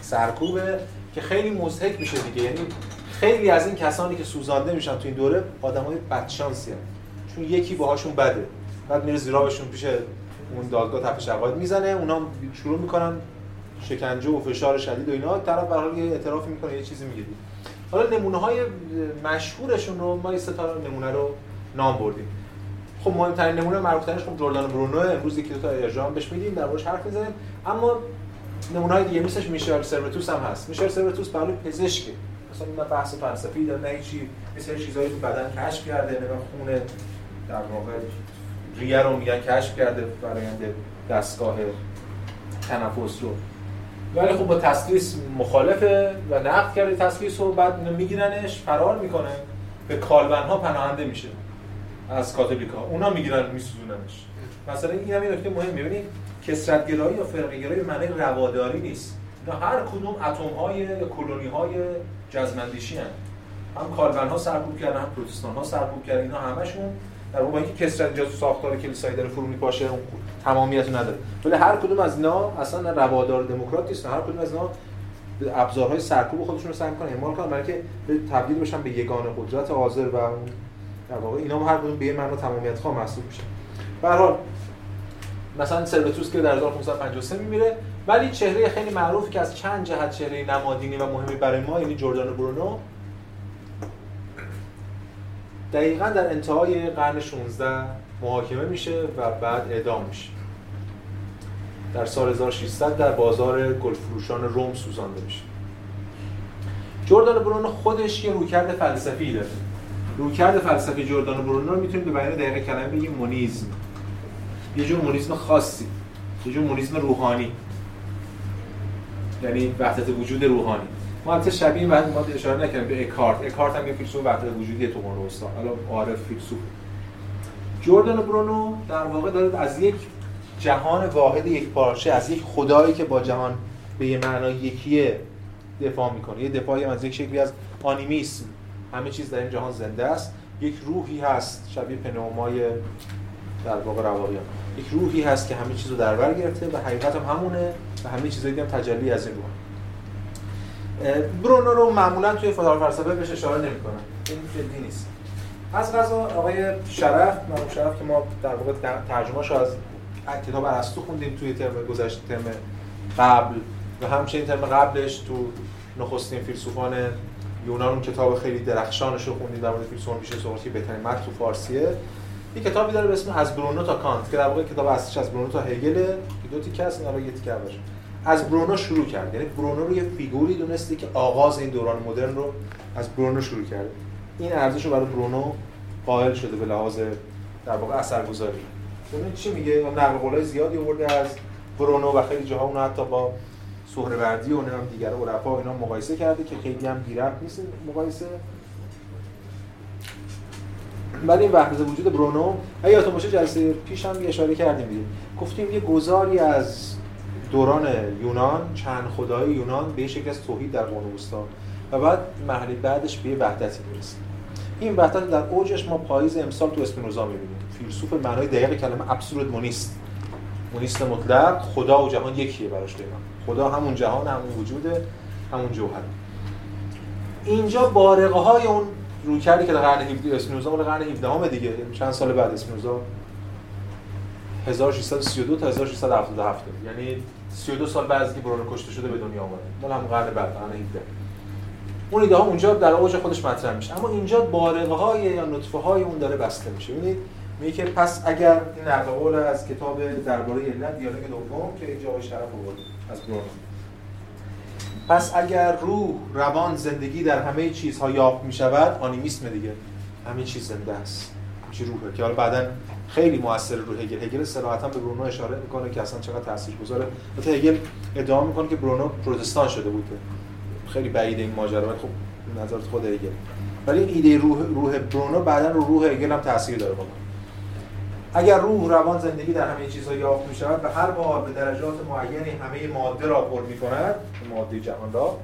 سرکوبه که خیلی مضحک میشه دیگه. یعنی خیلی از این کسانی که سوزانده میشن تو این دوره آدمای بدشانسی چون یکی باهاشون بده. بعد میره زیرابشون پیش اون دادگاه تپش عقاید می‌زنه اونا شروع می‌کنن شکنجه و فشار شدید و اینا. طرف برای یه اعترافی می‌کنه یه چیزی میگه حالا نمونه های مشهورشون رو ما این ستا نمونه رو نام بردیم. خب مهمترین نمونه معروفترینش خب جردان برونو. امروز یکی دو تا ارجاع بهش میدیم در موردش حرف می‌زنیم. اما نمونه های دیگه مثلش میشل سروتوس هم هست. میشل سروتوس برای پزشکه. مثلا این بحث فلسفی داره نه چی مثل چیزایی تو بدن کشف کرده نه خونه در واقع ریه رو میگن کشف کرده فرایند دستگاه تنفس رو. ولی خب با تسلیس مخالفه و نقد کرده تسلیس رو بعد میگیرنش فرار می‌کنه. به کالبن ها پناهنده میشه از کاتولیکا اونا می‌گیرن میسوزوننش. مثلا این هم نکته مهم می‌بینید کسرتگرایی یا فرقگرایی به معنی رواداری نیست. اینا هر کدوم اتم های کلونی های جزمندیشی هن. هم کالبن ها سرکوب کردن هم پروتستان ها سرکوب کردن. اینا همشون در با اینکه کسرت تو ساختار کلیسایی داره فرو میپاشه اون تمامیت نداره. ولی هر کدوم از اینا اصلا روادار دموکرات نیستن هر کدوم از اینا ابزارهای سرکوب خودشون رو سعی می‌کنن. اعمال کنن برای که تبدیل بشن به یگانه قدرت حاضر و در واقع اینا هم هر کدوم به معنا تمامیت خواه محسوب میشن. به هر حال مثلا سروتوس که در 1553 میمیره ولی چهره خیلی معروفی که از چند جهت چهره نمادینی و مهمی برای ما یعنی جردان برونو دقیقا در انتهای قرن 16 محاکمه میشه و بعد اعدام میشه. در سال 1600 در بازار گلفروشان روم سوزانده میشه. جردان برونو خودش یه رویکرد فلسفی داره. رویکرد فلسفی جردان برونو رو می‌تونیم به بیان دقیق کلمه بگیم مونیزم. یه جور مونیزم خاصی. یه جور مونیزم روحانی. یعنی وحدت وجود روحانی. ما البته شبیه بعد ما اشاره نکردیم به اکارت. اکارت هم یه فیلسوف وحدت وجودی تو قرن وسطا حالا عارف فیلسوف. جوردان برونو در واقع داره از یک جهان واحد یک پارچه از یک خدایی که با جهان به یه معنای یکیه دفاع می‌کنه. یه دفاعی از یک شکلی از آنیمیسم. همه چیز در این جهان زنده است. یک روحی هست شبیه پنومای در واقع رواقیان یک روحی هست که همه چیز رو در بر گرفته و حقیقت هم همونه و همه چیزایی هم تجلی از این روح. برونو رو معمولا توی فضا فلسفه بهش اشاره نمی‌کنن این جدی نیست. از غذا آقای شرف مرحوم شرف که ما در واقع ترجمه‌اش از کتاب ارسطو خوندیم توی ترم گذشته ترم قبل. و همچنین ترم قبلش تو نخستین فیلسوفان یونان اون کتاب خیلی درخشانش رو خوندیم در مورد فیلسوفان پیش که بهترین متن تو فارسیه. یه کتابی داره به اسم از برونو تا کانت که در واقع کتاب اصلیش از برونو تا هگل که دو تیکه هست این یه تیکه از برونو شروع کرد. یعنی برونو رو یه فیگوری دونسته که آغاز این دوران مدرن رو از برونو شروع کرده این ارزش رو برای برونو قائل شده به لحاظ در واقع اثرگذاری. ببین چی میگه؟ نقل قولای زیادی آورده از برونو و خیلی جاها اون حتی با سهروردی و نمی‌دونم دیگر عرفا اینا مقایسه کرده که خیلی هم بی‌ربط نیست. مقایسه. ولی این وحدت وجود برونو یادتون باشه جلسه پیش هم اشاره کردیم دیگه. گفتیم یه گذاری از دوران یونان چند خدای یونان به شکل از توحید در قرون و بعد مرحله بعدش به وحدتی می‌رسه این وحدت در اوجش ما پاییز امسال تو اسپینوزا می‌بینیم. فیلسوف معنای دقیق کلمه ابسولوت مونیست. مونیست مطلق خدا و جهان یکیه براش دیگه. خدا همون جهان همون وجوده همون جوهر. اینجا بارقه های اون روی کردی که در قرن 17 اسپینوزا مال قرن 17 همه دیگه یعنی چند سال بعد اسپینوزا. 1632 تا 1677 یعنی 32 سال بعد از اینکه برونو کشته شده به دنیا آمده. مال هم قرن بعد قرن 17 اون ایده ها اونجا در اوج خودش مطرح میشه. اما اینجا بارقه های یا نطفه های اون داره بسته میشه. ببینید میگه پس اگر این نقل قول از کتاب درباره علت دیالوگ دوم که اینجا آقای شرف آورد از برونو پس اگر روح روان زندگی در همه چیزها یافت می شود آنیمیسم دیگه همه چیز زنده است. چی روحه که حالا بعدا خیلی موثر رو هگل. هگل صراحتا به برونو اشاره می‌کنه که اصلا چقدر تاثیرگذاره. البته هگل ادعا می‌کنه که برونو پروتستان شده بود. خیلی بعید این ماجرا ولی خب نظر خود هگل. ولی ایده روح روح برونو بعدا رو روح هگل هم تاثیر داره واقعا اگر روح روان زندگی در همه چیزها یافت می شود و هر بار به درجات معینی همه ماده را پر می کند ماده جهان را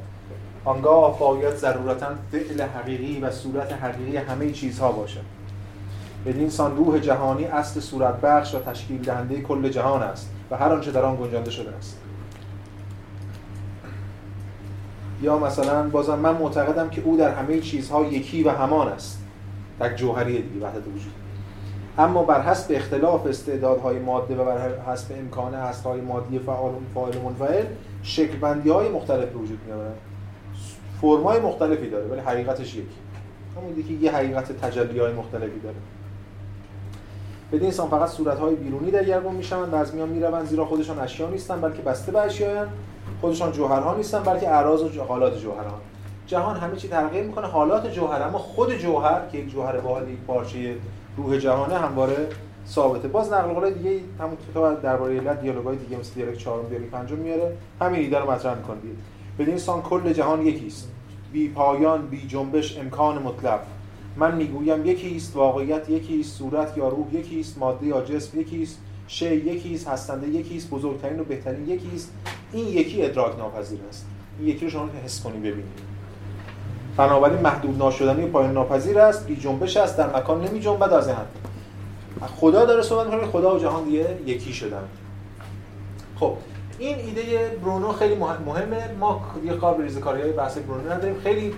آنگاه باید ضرورتا فعل حقیقی و صورت حقیقی همه چیزها باشد. بدین سان روح جهانی اصل صورت بخش و تشکیل دهنده کل جهان است و هر آنچه در آن گنجانده شده است. یا مثلا بازم من معتقدم که او در همه چیزها یکی و همان است. در جوهری دیگه وحدت وجود. اما بر حسب اختلاف استعدادهای ماده و بر حسب امکان هستهای مادی فعال فاعل و منفعل شکل بندی های مختلف وجود میآورند. فرمای مختلفی داره ولی حقیقتش یکی. همون که یه حقیقت تجلی های مختلفی داره. بدین انسان فقط صورت های بیرونی دگرگون می‌شوند و از میان می‌روند زیرا خودشان اشیا نیستن بلکه بسته به اشیاء خودشان جوهرها نیستن بلکه اعراض و حالات جوهران جهان همه چی تغییر می‌کنه. حالات جوهر اما خود جوهر که یک جوهر واحد یک پارچه روح جهانه همواره ثابته. باز نقل قول دیگه همون کتاب درباره علت دیالوگای دیگه مثل دیالوگ چهارم دیالوگ پنجم میاره. همین ایده رو مطرح می‌کنه بدین سان کل جهان یکیست. بی پایان بی جنبش امکان مطلق. من می‌گویم یکی است واقعیت یکی است صورت یا روح یکی است ماده یا جسم یکی است شی یکی است هستنده یکی است بزرگترین و بهترین یکی است این یکی ادراک ناپذیر است. این یکی رو شما حس کنی ببینید. بنابراین محدود ناشدنی پایان ناپذیر است بی جنبش است در مکان نمی جنبد از ذهن خدا داره صحبت می‌کنه خدا و جهان دیگه یکی شدن. خب این ایده برونو خیلی مهمه. ما یه قابل ریزکاری های بحث برونو نداریم. خیلی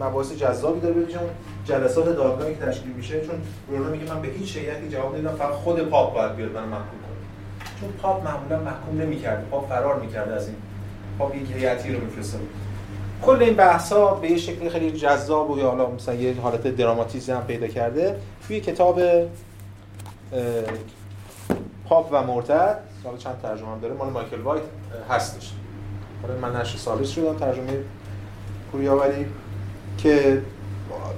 مباحث جذابی داره ببینید جلسات دادگاهی که تشکیل میشه. چون برونو میگه من به هیچ شیعتی جواب نمیدم فقط خود پاپ باید بیاد من محکوم کنه. چون پاپ معمولا محکوم نمی‌کرده. پاپ فرار می‌کرده از این. پاپ یک هیئتی رو میفرسته. کل این بحث ها به یه شکل خیلی جذاب و یا حالا مثلا یه حالت دراماتیزی هم پیدا کرده. توی کتاب پاپ و مرتد حالا چند ترجمه هم داره؟ مال مایکل وایت هستش. حالا من نشر ثالث شده ترجمه کوریاوری که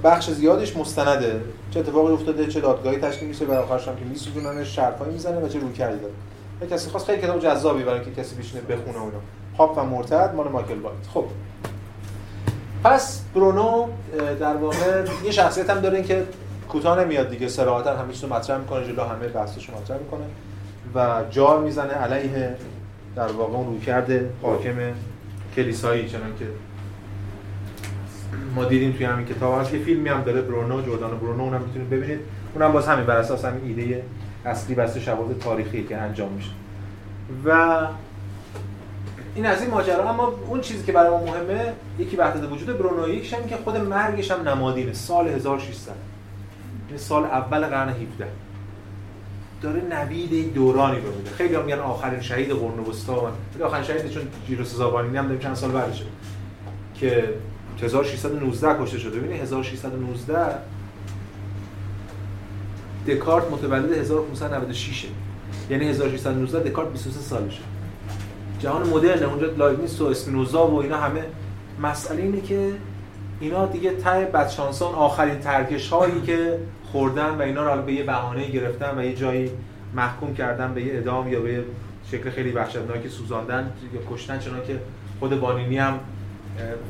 بخش زیادش مستنده. چه اتفاقی افتاده چه دادگاهی تشکیل میشه و آخرش هم که میسوزونن شرطایی می‌زنه و چه رویکردی داره. کسی خواست خیلی کتاب جذابی برای که کسی بشینه بخونه اونو پاپ و مرتد مال مایکل وایت. خب. پس برونو در واقع یه شخصیت هم داره که کوتاه نمیاد دیگه صراحتا همه چیزو مطرح می‌کنه جلو همه بحثشو مطرح می‌کنه. و جار می‌زنه علیه در واقع اون رویکرد حاکم کلیسایی چنان که ما دیدیم توی همین کتاب. هست که فیلمی هم داره برونو جردان برونو اونم می‌تونید ببینید. اونم باز همین بر اساس همین ایده اصلی بحث شواهد تاریخی که انجام میشه. و این از این ماجرا. اما اون چیزی که برای ما مهمه یکی وحدت وجود برونو که خود مرگش هم نمادینه سال 1600 این سال اول قرن 17 داره نوید دورانی رو میده. خیلی هم میگن آخرین شهید قرن وسطا آخرین شهید چون جیروس زابانی هم چند سال بعدشه که 1619 کشته شده. ببینید 1619 دکارت متولد 1596 یعنی 1619 دکارت 23 سالشه. جهان مدرن اونجا لایبنیتس و اسپینوزا و اینا همه. مسئله اینه که اینا دیگه ته بدشانسان آخرین ترکش هایی که خوردن و اینا رو به یه بهانه گرفتن و یه جایی محکوم کردن به یه اعدام یا به شکل خیلی وحشتناکی سوزاندن یا کشتن چون که خود وانینی هم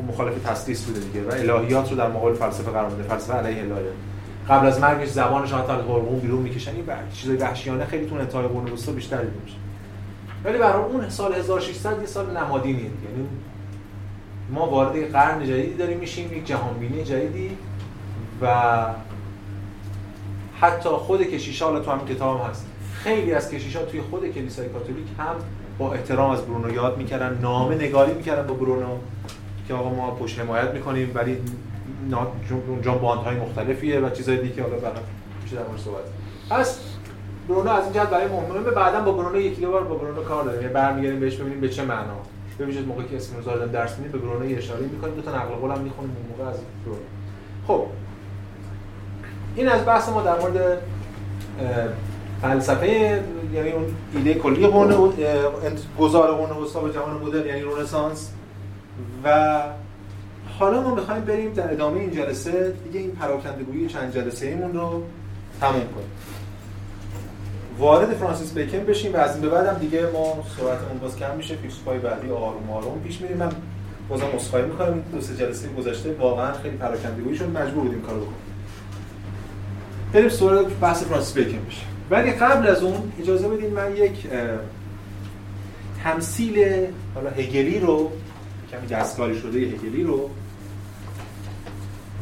مخالف تثلیث بوده دیگه و الهیات رو در مقابل فلسفه قرار میده فلسفه علیه الهیات. قبل از مرگش زبانش حتی از هورمون بیرون می‌کشن این چیزای وحشیانه خیلی تو انتهای قرون وسطا بیشتر دیده میشه. ولی برای اون سال 1600 یه سال نمادینیه یعنی ما وارد قرن جدیدی داریم میشیم یک جهانبینی جدیدی و حتی خود کشیشا حالا تو همین کتاب هم هست. خیلی از کشیشا توی خود کلیسای کاتولیک هم با احترام از برونو یاد می‌کردن نامه نگاری می‌کردن با برونو که آقا ما پشت حمایت می‌کنیم ولی اونجا باندهای مختلفیه و چیزای دیگه حالا بعدا میشه در مورد صحبت. پس برونو از این جهت برای مهمه. بعدا با برونو یکی دو بار با برونو کار داریم. یعنی برمیگردیم بهش ببینیم به چه معنا. به موقعی که اسم درس میدیم به برونو اشاره می‌کنیم. دو تا نقل قول هم می‌خونیم اون موقع از برونو. خب این از بحث ما در مورد فلسفه یعنی اون ایده کلی قرن گذار قرن وسطا به جهان مدرن یعنی رنسانس. و حالا ما می‌خوایم بریم در ادامه این جلسه دیگه این پراکندگویی چند جلسه ایمون رو تموم کنیم. وارد فرانسیس بیکن بشیم و از این به بعد هم دیگه ما سرعتمون باز کم میشه فیلسوفای بعدی آروم آروم پیش میریم. من بازم عذرخواهی می‌کنم دو سه جلسه گذشته واقعا خیلی پراکندگویی شد مجبور بودیم کارو بکنیم. بریم سوال بحث فرانسیس بیکن بشیم ولی قبل از اون اجازه بدین من یک تمثیل حالا هگلی رو کمی دستکاری شده هگلی رو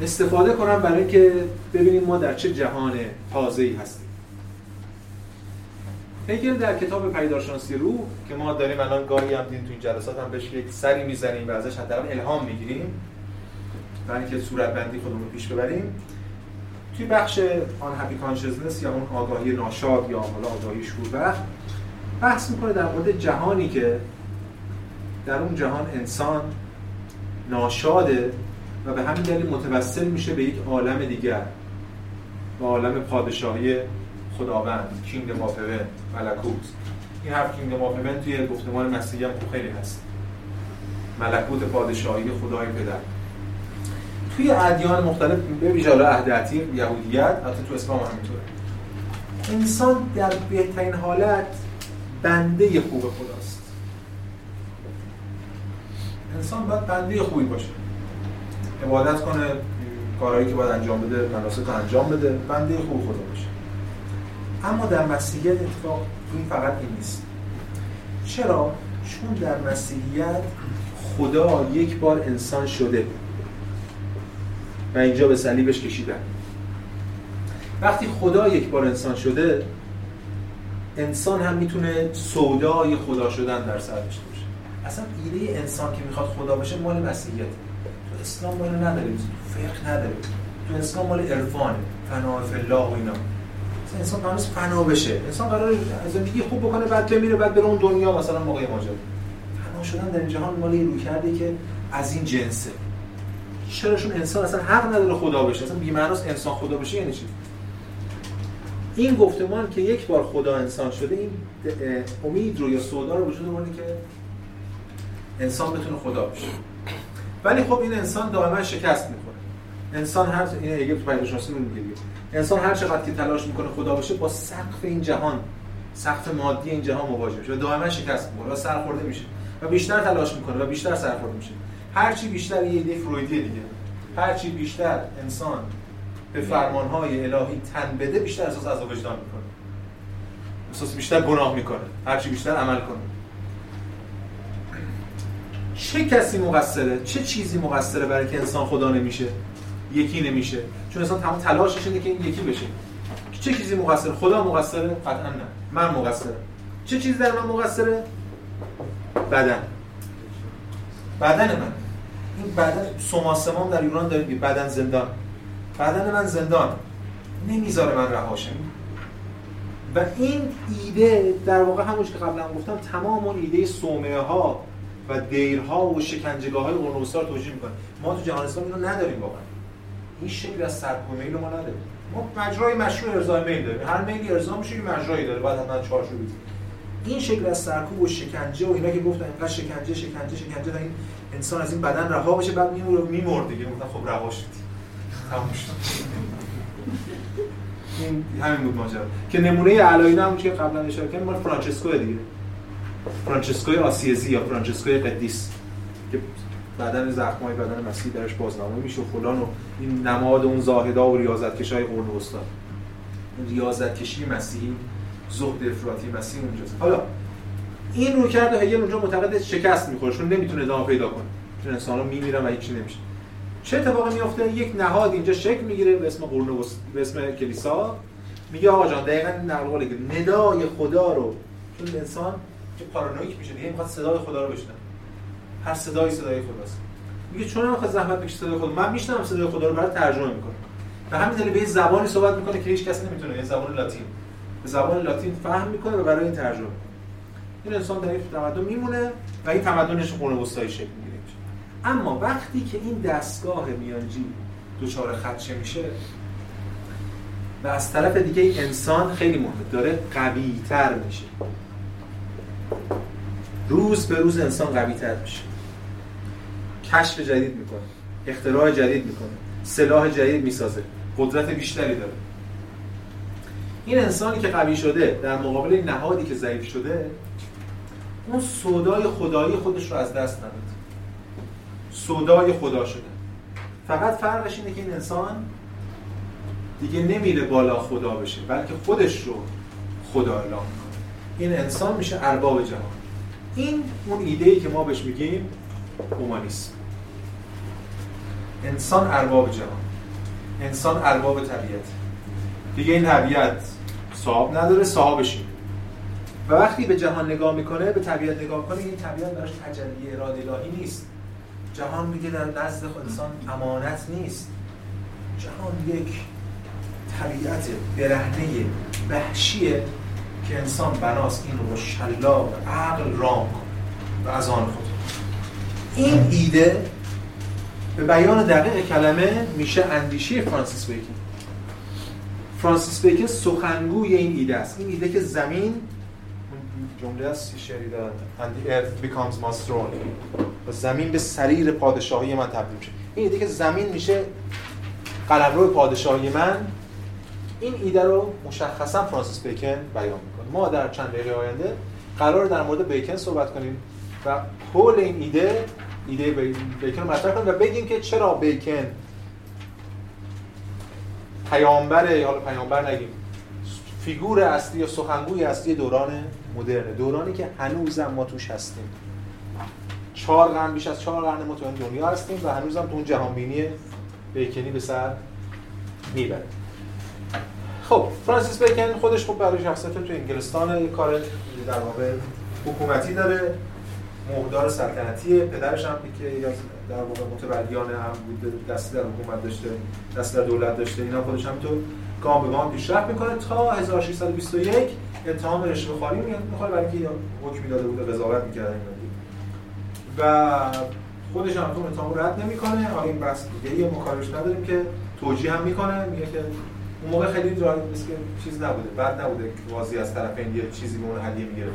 استفاده کنم برای اینکه ببینیم ما در چه جهان تازه‌ای هستیم. هگل در کتاب پیدارشناسی روح که ما داریم الان گاهی هم دین تو این جلسات هم بهش یک سری می‌زنیم و ازش حداقل الهام می‌گیریم. برای اینکه صورت بندی خودمون پیش ببریم. توی بخش آن هپی کانشسنس یا اون آگاهی ناشاد یا حالا آگاهی شوربخت بحث می‌کنه در مورد جهانی که در اون جهان انسان ناشاده و به همین دلیل متوسل میشه به یک عالم دیگر به عالم پادشاهی خداوند kingdom of ملکوت. این حرف kingdom of توی گفتمان مسیحی هم خیلی هست. ملکوت پادشاهی خدای پدر. توی ادیان مختلف به ویژه عهد یهودیت حتی تو اسلام همینطوره انسان در بهترین حالت بنده خوب خداست. انسان باید بنده خوبی باشه. عبادت کنه کارهایی که باید انجام بده مناسک رو انجام بده بنده خوب خدا باشه. اما در مسیحیت اتفاق این فقط این نیست. چرا؟ چون در مسیحیت خدا یک بار انسان شده. و اینجا به صلیبش کشیدن. وقتی خدا یک بار انسان شده انسان هم می‌تونه سودای خدا شدن در سر داشته باشه. اصلا ایده انسان که می‌خواد خدا بشه مال مسیحیت. تو اسلام مال نداریم تو فقه نداریم تو اسلام مال عرفانه فنا الله و اینا. انسان قرار فنا بشه. انسان قرار زندگی خوب بکنه بعد بمیره بعد بره اون دنیا مثلا موقع ماجرا فنا شدن در این جهان مال روی کرده که از این جنسه. چراشون انسان اصلا حق نداره خدا بشه. اصلا بی‌معناست انسان خدا بشه یعنی چی؟ این گفتمان که یک بار خدا انسان شده این امید رو یا سودا رو وجود آورده که انسان بتونه خدا بشه. ولی خب این انسان دائما شکست می‌کنه انسان هر این اگه تو پیداشناسی میگه انسان هر چقدر که تلاش می‌کنه خدا بشه با سقف این جهان سقف مادی این جهان مواجه میشه و دائما شکست می‌خوره و سرخورده میشه و بیشتر تلاش می‌کنه و بیشتر سرخورده میشه. هرچی بیشتر یه ایده فرویدی دیگه. هرچی بیشتر انسان به فرمانهای الهی تن بده بیشتر احساس از وجدان می‌کنه. احساس بیشتر گناه می‌کنه. هرچی بیشتر عمل کنه. چه کسی مقصره؟ چه چیزی مقصره برای که انسان خدا نمیشه؟ یکی نمیشه. چون انسان تمام تلاشش اینه که این یکی بشه. چه چیزی مقصره؟ خدا مقصره؟ قطعا نه. من مقصرم. چه چیزی در من مقصره؟ بدن. بدن من. این بدن سوماسمان در یونان داره بدن زندان. بدن من زندان. نمی‌ذاره من رهاشم و این ایده در واقع همونش که قبلا گفتم تمام اون ایده سومه ها و دیرها و شکنجگاه های رو توجیه می‌کنه. ما تو جهان اسلام اینو نداریم واقعا. این شکل از سرکوب میل ما نداریم. ما مجرای مشروع ارزای میل داریم. هر میلی ارضا میشه یه مجرایی داره. بعد حتما چارچوبی این شکل از سرکوب و شکنجه و اینا که گفتن اینقدر شکنجه شکنجه شکنجه این انسان از این بدن رها بشه بعد میمرد دیگه. گفتن خب رها شد. تموم شد. این همین بود ماجرا. که نمونه علاینا همون که قبلا اشاره کردم مال فرانچسکو دیگه. فرانچسکوی آسیزی یا فرانچسکوی قدیس. که بدن زخمای بدن مسیح درش بازنامه میشه و فلان و این نماد اون زاهدا و ریاضتکشای قرن وسطا ریاضت کشی مسیحی زهد افراطی مسیح اونجاست. حالا این رو کرده هگل اونجا معتقد شکست می‌خوره چون نمی‌تونه ادامه پیدا کنه. چون انسان میمیرن و هیچی نمیشه. چه اتفاقی میفته یک نهاد اینجا شکل می‌گیره به اسم قرن به اسم کلیسا. میگه آقا جان دقیقاً نقل قول ندای خدا رو. چون انسان که پارانویک میشه دیگه می‌خواد صدای خدا رو بشنوه. هر صدایی صدای خداست. میگه چون می‌خواد زحمت بکشه صدای خدا؟ من میشنم صدای خدا رو برای ترجمه می‌کنم. و همین دلیل به زبانی صحبت می‌کنه که هیچ کسی نمی‌تونه یه زبان لاتین. به زبان لاتین فهم می‌کنه و برای این ترجمه. این انسان در این تمدن میمونه و این تمدنش قرون وسطایی شکل می‌گیره. اما وقتی که این دستگاه میانجی دچار خدشه میشه و از طرف دیگه انسان خیلی مهمه داره قوی تر میشه. روز به روز انسان قوی تر میشه. کشف جدید می‌کنه اختراع جدید می‌کنه سلاح جدید می‌سازه قدرت بیشتری داره. این انسانی که قوی شده در مقابل نهادی که ضعیف شده اون سودای خدایی خودش رو از دست نداد. سودای خدا شده. فقط فرقش اینه که این انسان دیگه نمیره بالا خدا بشه بلکه خودش رو خدا اعلام کنه. این انسان میشه ارباب جهان. این اون ایده ای که ما بهش میگیم اومانیسم انسان ارباب جهان. انسان ارباب طبیعت. دیگه این طبیعت صاحب نداره صاحبشیم و وقتی به جهان نگاه می‌کنه به طبیعت نگاه کنه این طبیعت براش تجلی اراده الهی نیست. جهان میگه در نزد انسان امانت نیست. جهان یک طبیعت برهنه وحشیه که انسان بناست. این رو شلاق عقل رام و از آن خود. این ایده به بیان دقیق کلمه میشه اندیشه فرانسیس بیکن. فرانسیس بیکن سخنگوی این ایده است. این ایده که زمین جمله است شنیدن and the earth becomes my throne. و زمین به سریر پادشاهی من تبدیل میشه. این ایده که زمین میشه قلمرو پادشاهی من این ایده رو مشخصا فرانسیس بیکن بیان می‌کنه. ما در چند دقیقه آینده قرار در مورد بیکن صحبت کنیم و کل این ایده ایده بیکن رو مطرح کنیم و بگیم که چرا بیکن پیامبر یا پیامبر نگیم فیگور اصلی یا سخنگوی اصلی دوران مدرنه دورانی که هنوزم ما توش هستیم. چهار قرن بیش از چهار قرن ما تو این دنیا هستیم و هنوزم تو اون جهانبینی بیکنی به سر می‌بره خب فرانسیس بیکن خودش خب برای شخصیت تو انگلستان کار در واقع حکومتی داره. مقدار سلطنتی پدرش هم که در واقع متولیان هم بود دستی در حکومت داشته دستی در دولت داشته اینا خودش هم تو گام به گام پیشرفت می‌کنه تا 1621 اتهام رشوه خواری می‌خوره برای اینکه حکمی داده بوده قضاوت می‌کرده و خودش هم تو اتهام رد نمی‌کنه. حالا این بحث دیگه یه مکالمش نداریم که توجیه هم می‌کنه. میگه که اون موقع خیلی درایو که چیز نبوده بعد نبوده واضی از طرف این یه چیزی به اون هدیه می‌گیره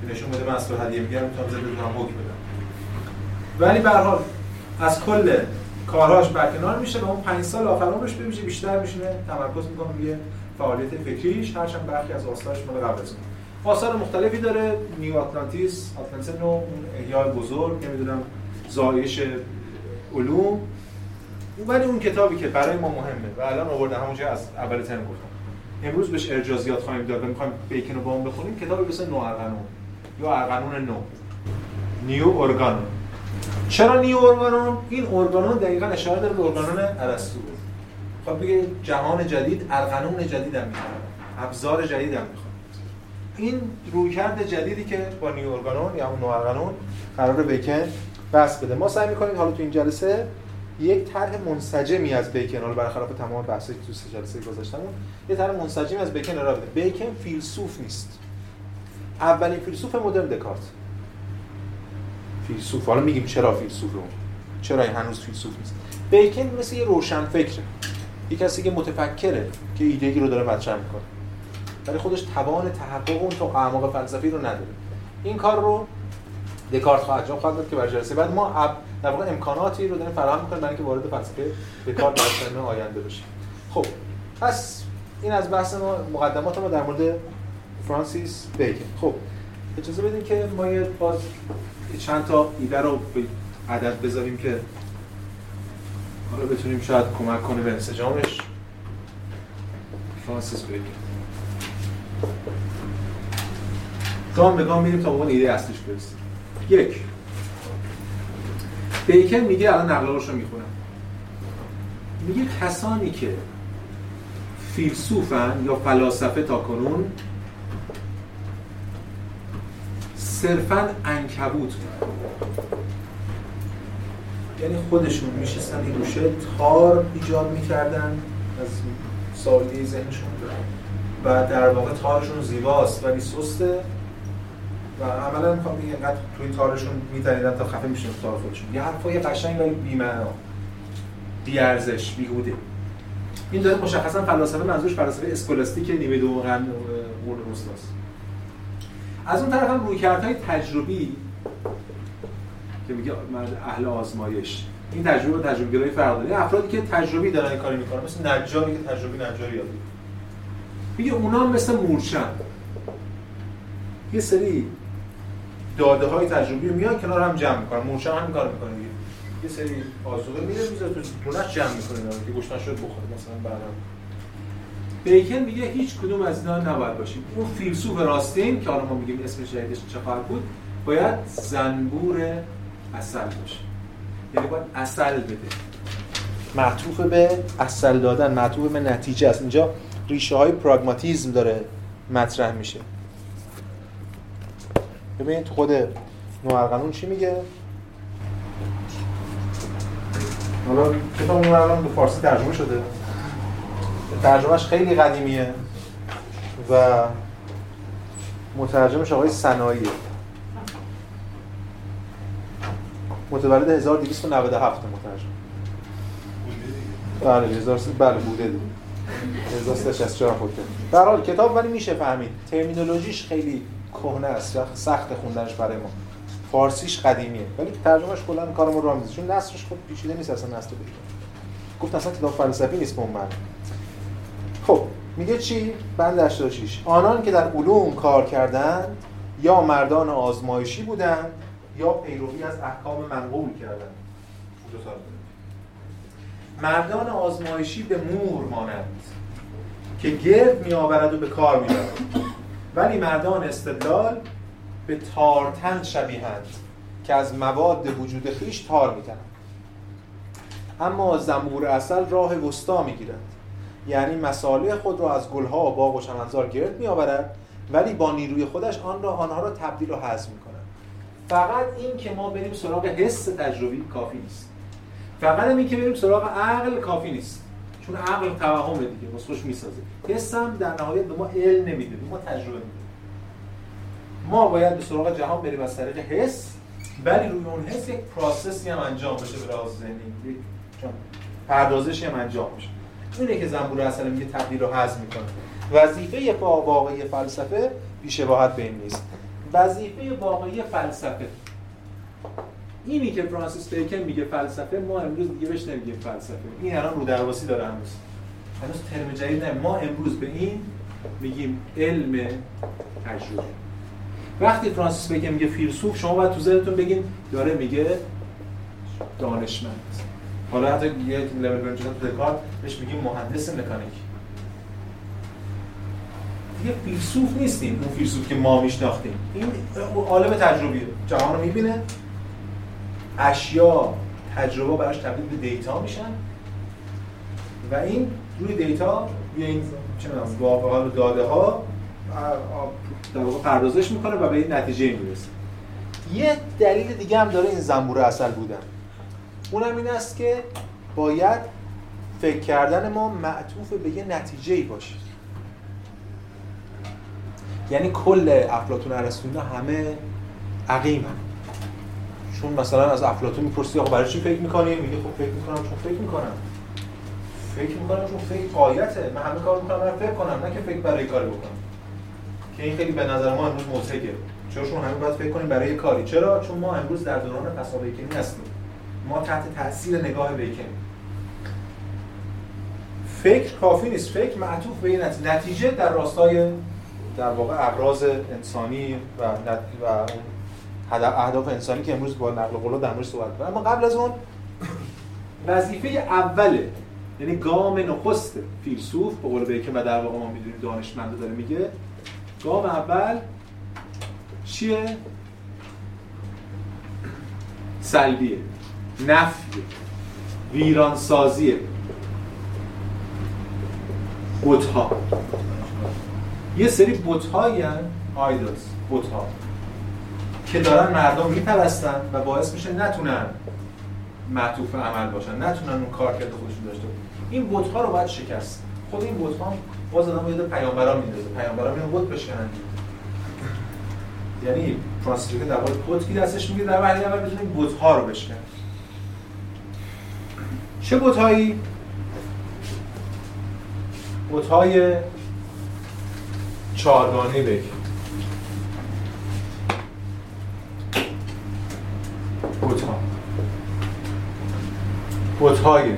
که نشون بده من از تو هدیه می‌گیرم می‌تونم زنده بتونم حکم بدم. ولی به حال از کل کارهاش برکنار میشه و اون 5 سال آخر عمرش بیشتر میشینه تمرکز می‌کنه روی فعالیت فکریش هرچند برخی از آثارش مال قبل از آثار مختلفی داره. نیو آتلانتیس آتلانتیس نو احیای بزرگ نمی‌دونم زایش علوم. ولی اون کتابی که برای ما مهمه و الان آوردم همونجا از اول ترم گفتم. امروز بهش ارجازیات خواهیم داد و می‌خوایم بیکن رو با اون بخونیم. کتابی مثل نو ارغنون. یا ارغنون نو. نیو ارگانون. چرا نیو ارگانون این ارگانون دقیقا اشاره داره به ارگانون ارسطو. خب بگه جهان جدید ارغنون جدید هم می‌خواد. ابزار جدید هم می‌خواد. این رویکرد جدیدی که با نیو ارگانون یا نو ارگانون قرار بیکن بس بده. ما سعی می‌کنیم حالا تو این جلسه یک طرح منسجمی از بیکن حالا برخلاف تمام بحثی که تو سه جلسه گذاشتمون یه طرح منسجمی از بیکن ارائه بده. بیکن فیلسوف نیست. اولین فیلسوف مدرن دکارت. فیلسوف. حالا میگیم چرا فیلسوفه چرا این هنوز فیلسوف نیست؟ بیکن مثل یه روشن فکره یه کسی که متفکره که ایده‌ای رو داره مطرح می‌کنه. ولی خودش توان تحقق اون تو اعماق فلسفی رو نداره. این کار رو دکارت خواهد جان خواهد که برای جلسه بعد ما در واقع امکاناتی رو داریم فراهم می‌کنیم برای اینکه وارد فلسفه دکارت در آینده بشیم. خب پس این از بحث ما مقدمات ما در مورد فرانسیس بیکن. خب اجازه بدین که ما یه باز چند تا ایده رو به عدد بذاریم که حالا بتونیم شاید کمک کنه به انسجامش. فرانسیس بیکن گام به گام میریم تا اون ایده اصلیش برسیم. یک. بیکن میگه الان نقلارش رو می‌خونم میگه کسانی که فیلسوفن یا فلاسفه تا کنون صرفا انکبوت یعنی خودشون میشستن این گوشه تار ایجاد می‌کردن از سالی ذهنشون. و در واقع تارشون زیباست ولی سسته. و عملا می‌خوام بگم اینقدر توی تارشون میتنیدن تا خفه میشن تار خودشون. یه حرفای قشنگ ولی بی‌معنا بی ارزش بیهوده. این داره مشخصا فلاسفه منظورش فلسفه اسکولاستیک نیمه دوم قرن وسطاست از اون طرف هم رویکردهای تجربی که میگه اهل آزمایش. این تجربه تجربه گرایی فرق افرادی که تجربی دارن این کاری می‌کنن مثل نجاری که تجربی نجاری یاد میگه اونا مثل مورچن. یه سری داده های تجربی رو میان کنار هم جمع می‌کنن. مورچن هم کار می‌کنه دیگه. یه سری آزوقه میره می‌ذاره تو دونش جمع می‌کنه که گوشتن شد بخوره مثلا بعدم بیکن میگه هیچ کدوم از اینا نباید باشیم. اون فیلسوف راستین که حالا ما میگیم اسم جدیدش چه بود باید زنبور اصل باشه. یعنی باید اصل بده. معطوف به اصل دادن معطوف به نتیجه است. اینجا ریشه های پراگماتیزم داره مطرح میشه. ببینید خود نوارقانون چی میگه؟ حالا کتاب نوارقانون به فارسی ترجمه شده. ترجمهش خیلی قدیمیه و مترجمش آقای سناییه متولد 1297 مترجم. بله 1000 بله بوده دیگه 1364 خود در حال کتاب ولی میشه فهمید. ترمینولوژیش خیلی کهنه است سخت خوندنش برای ما. فارسیش قدیمیه. ولی ترجمهش کلا کارمون رو می‌ذاره چون نصرش خود پیچیده نیست اصلا نصر بگیم گفت اصلا کتاب فلسفی نیست به اون معنی. خب میگه چی؟ بند 86 آنان که در علوم کار کردند یا مردان آزمایشی بودند یا پیروی از احکام منقول کردند مردان آزمایشی به مور مانند که گرد می آورد و به کار می ولی مردان استدلال به تارتن شبیهند که از مواد وجود خیش تار میتنند اما زنبور اصل راه وسطا می‌گیرد. یعنی مساله خود را از گلها و باغ و چمنزار گرد میآورد ولی با نیروی خودش آن را آنها را تبدیل و حذف می‌کند. فقط این که ما بریم سراغ حس تجربی کافی نیست. فقط این که بریم سراغ عقل کافی نیست. چون عقل توهم دیگه خوش می‌سازه. حس هم در نهایت به ما علم نمیده ما تجربه میده. ما باید به سراغ جهان بریم از طریق حس ولی روی اون حس یک پروسسی هم انجام بشه به لحاظ ذهنی. پردازشی هم انجام بشه اینه که زنبور اصلا میگه تبدیل رو حذف می‌کنه. وظیفه واقعی فلسفه بیشباهت به این نیست. وظیفه واقعی فلسفه. اینی که فرانسیس بیکن میگه فلسفه ما امروز دیگه بهش نمیگیم فلسفه. این الان رو درواسی داره هنوز. هنوز ترم جدید نه. ما امروز به این میگیم علم تجربه. وقتی فرانسیس بیکن میگه فیلسوف شما باید تو ذهنتون بگین داره میگه دانشمند. حالا حتی یه لول بریم تو دکارت بهش میگیم مهندس مکانیک. دیگه فیلسوف نیستیم. اون فیلسوف که ما میشناختیم. این عالم تجربیه جهان رو می‌بینه. اشیا تجربه براش تبدیل به دیتا میشن. و این روی دیتا روی این چه واقعا داده ها در واقع پردازش می‌کنه و به این نتیجه می‌رسه. یه دلیل دیگه هم داره این زنبور اصل بودن. اونم این است که باید فکر کردن ما معطوف به یه نتیجه ای باشه. یعنی کل افلاتون ارسطو همه عقیم هم. چون مثلا از افلاطون می‌پرسی آقا برای چی فکر می‌کنی؟ میگه خب فکر می‌کنم چون فکر می‌کنم. فکر می‌کنم چون فکر قایته. من همه کار می‌کنم برای فکر کنم نه که فکر برای کاری بکنم. که این خیلی به نظر ما امروز مضحکه شما همه باید فکر کنیم برای کاری؟ چرا؟ چون ما امروز در دوران پسا بیکنی هستیم. ما تحت تاثیر نگاه بیکنی فکر کافی نیست. فکر معطوف به نتیجه در راستای در واقع ابراز انسانی و و اهداف انسانی که امروز با نقل قول در مورد صحبت اما قبل از اون وظیفه اوله یعنی گام نخست فیلسوف به قول بیکن و در واقع ما می‌دونیم دانشمند داره میگه گام اول چیه؟ سلبیه نفی ویرانسازیه. بوتها یه سری بوتهایی هن آیدلز بوتها که دارن مردم میپرستن و باعث میشه نتونن معطوف عمل باشن نتونن اون کار کرده خودشون داشته این بوت ها رو باید شکست. خود این بوت ها باز آدم یاد پیامبران میندازه. پیامبران میان بوت بشکنن. یعنی فرانسیس که در واقع پتکی دستش میگه در وحی اول بتونه این بوت ها رو بشکنه. چه بوت هایی بوت های چهارگانه بگیم بوتها بوتهای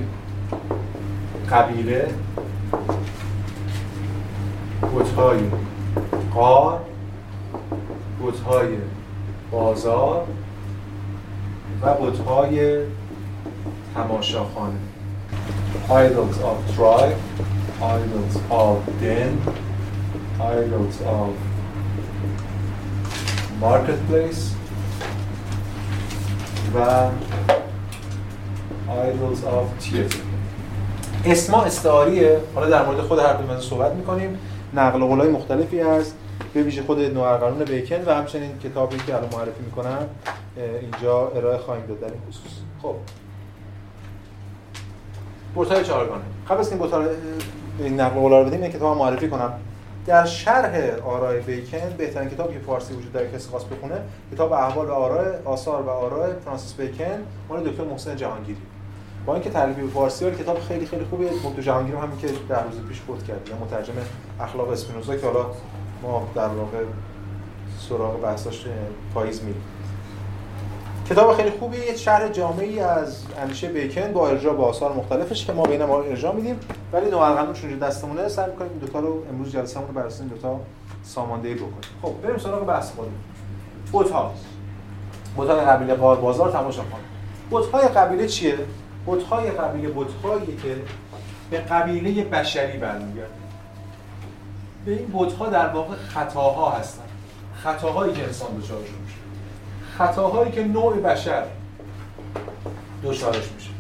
قبیله. بوتهای قار بوتهای بازار. و بوتهای تماشاخانه. Idols of tribe idols of den. Idols of marketplace و Idols of Theater. اسما استعاریه. حالا در مورد خود هر من صحبت می‌کنیم. نقل قولای مختلفی هست. به ویژه خود نوارقانون بیکن و همچنین کتابی که الان معرفی می‌کنم اینجا ارائه خواهیم داد در این خصوص. خب. بوتای چهارگانه. قبل از این بوتا این نقل قولا رو بدیم کتاب معرفی کنم. در شرح آرای بیکن بهترین کتابی که فارسی وجود داره کسی خواست بخونه کتاب احوال و آرای آثار و آرای فرانسیس بیکن مال دکتر محسن جهانگیری. با اینکه ترجمه فارسی ولی کتاب خیلی خیلی خوبه دکتر جهانگیری همین که در روز پیش بود کرد. یا مترجم اخلاق اسپینوزا که حالا ما در واقع سراغ بحثاش پاییز میریم. کتاب خیلی خوبی یه شرح جامعی از اندیشه بیکن با ارجاع با آثار مختلفش که ما به ما ارجاع میدیم. ولی نوارقنون چون دستمونه سعی می‌کنیم دو رو امروز جلسه‌مون رو بر اساس این دو تا ساماندهی بکنیم. خب بریم سراغ بحث خودمون. بوت‌ها بوت‌های قبیله قار بازار تماشا کنیم. بوت‌های قبیله چیه؟ بوت‌های قبیله بوت‌هایی که به قبیله بشری برمیگردن. به این بوت‌ها در واقع خطاها هستن. خطاهایی که انسان دچارشون میشه خطاهایی که نوع بشر دچارش میشه.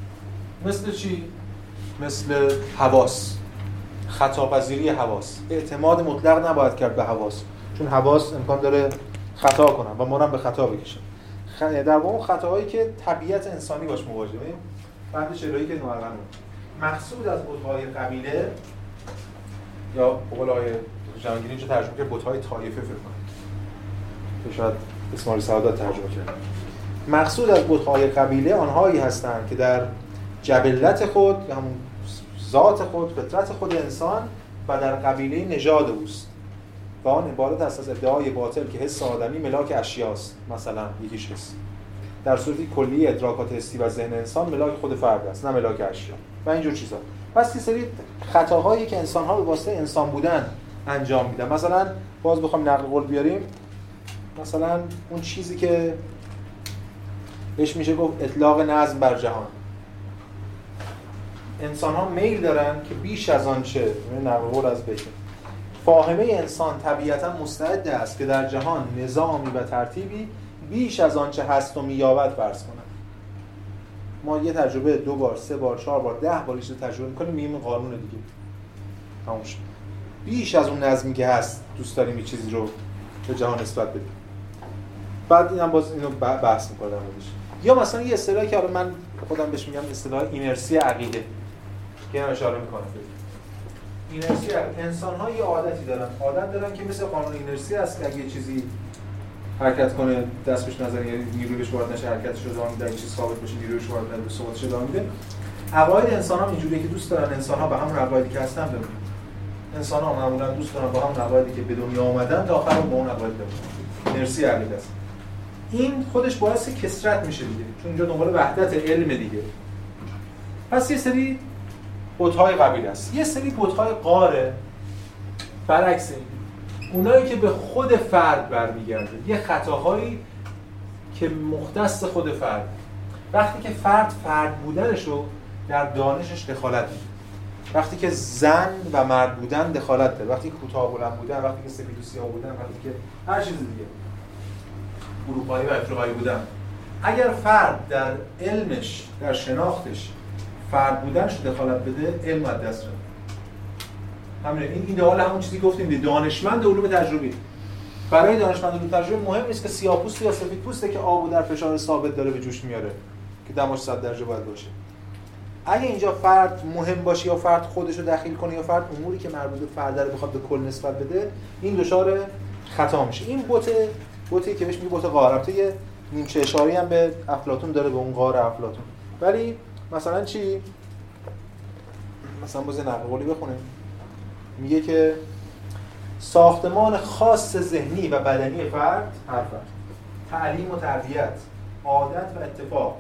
مثل چی؟ مثل حواس. خطاپذیری حواس. اعتماد مطلق نباید کرد به حواس. چون حواس امکان داره خطا کنن و ما به خطا بکشن در واقع خطاهایی که طبیعت انسانی باش مواجهه بعد چرایی که نوارقنون مقصود از بوتهای قبیله یا بقول آقای جهانگیری اینجا ترجمه که بوتهای طایفه فکر کنید. شاید اسماعیل سعادت ترجمه کرد. مقصود از بودهای قبیله آنهایی هستند که در جبلت خود یا همون ذات خود فطرت خود انسان و در قبیله نژاد اوست. و آن عبارت است از ادعای باطل که حس آدمی ملاک اشیاست مثلا یکیش حس. در صورتی کلی ادراکات حسی و ذهن انسان ملاک خود فرد است نه ملاک اشیا و اینجور چیزا. پس یه سری خطاهایی که انسان ها به واسطه انسان بودن انجام میدن. مثلا باز بخوام نقل قول بیاریم. مثلا اون چیزی که بهش میشه گفت اطلاق نظم بر جهان. انسان ها میل دارن که بیش از آنچه نقل از بکن فاهمه انسان طبیعتا مستعد است که در جهان نظامی و ترتیبی بیش از آنچه هست و میابد فرض کنن. ما یه تجربه دو بار سه بار چهار بار ده بار تجربه می‌کنیم میگیم قانون دیگه. تموش بیش از اون نظمی که هست دوست داریم یه چیزی رو به جهان نسبت بدیم. بعد اینم باز اینو بحث می‌کنم یا مثلا یه اصطلاحی که من خودم بهش میگم اصطلاح اینرسی عقیده. که اشاره می‌کنه اینرسی انسان ها یه عادتی دارن. عادت دارن که مثل قانون اینرسی هست که یه چیزی حرکت کنه دست بهش نظر یعنی نیروی بهش وارد نشه حرکتش رو ادامه میده چیز ثابت بشه نیروی بهش وارد نشه ثباتش ادامه میده. عقاید انسان ها اینجوریه که دوست دارن انسان ها به همون عقایدی که هستن بمونن. انسان ها معمولا دوست دارن با همون عقایدی که به دنیا آمدن تا آخر با اون عقاید بمونن. اینرسی عقیده است. این خودش باعث کسرت میشه دیگه. چون اینجا دنبال وحدت علم دیگه. پس یه سری بت‌های قبیل است. یه سری بت‌های قاره برعکس این. اونایی که به خود فرد برمیگرده. یه خطاهایی که مختص خود فرد. وقتی که فرد فرد بودنش رو در دانشش دخالت میده وقتی که زن و مرد بودن دخالت داره. وقتی کوتاه بلند بودن وقتی که سفید و سیاه بودن وقتی که هر چیز دیگه. اروپایی و افریقایی بودن. اگر فرد در علمش در شناختش فرد بودنش دخالت بده علم از دست رفت همین این ایدئال همون چیزی گفتیم دانشمند علوم تجربی. برای دانشمند علوم تجربی مهم نیست که سیاه‌پوست یا سفید پوسته که آبو در فشار ثابت داره به جوش میاره که دماش 100 درجه باید باشه. اگه اینجا فرد مهم باشه یا فرد خودش رو دخیل کنه یا فرد اموری که مربوط به فرد رو بخواد به کل نسبت بده این دچار خطا میشه. این بوت بوتی که بهش میگه بوت قاره یه نیمچه اشاری هم به افلاطون داره به اون غار افلاطون. ولی مثلا چی؟ مثلا باز نقل قولی میگه که ساختمان خاص ذهنی و بدنی فرد هر فرد تعلیم و تربیت عادت و اتفاق.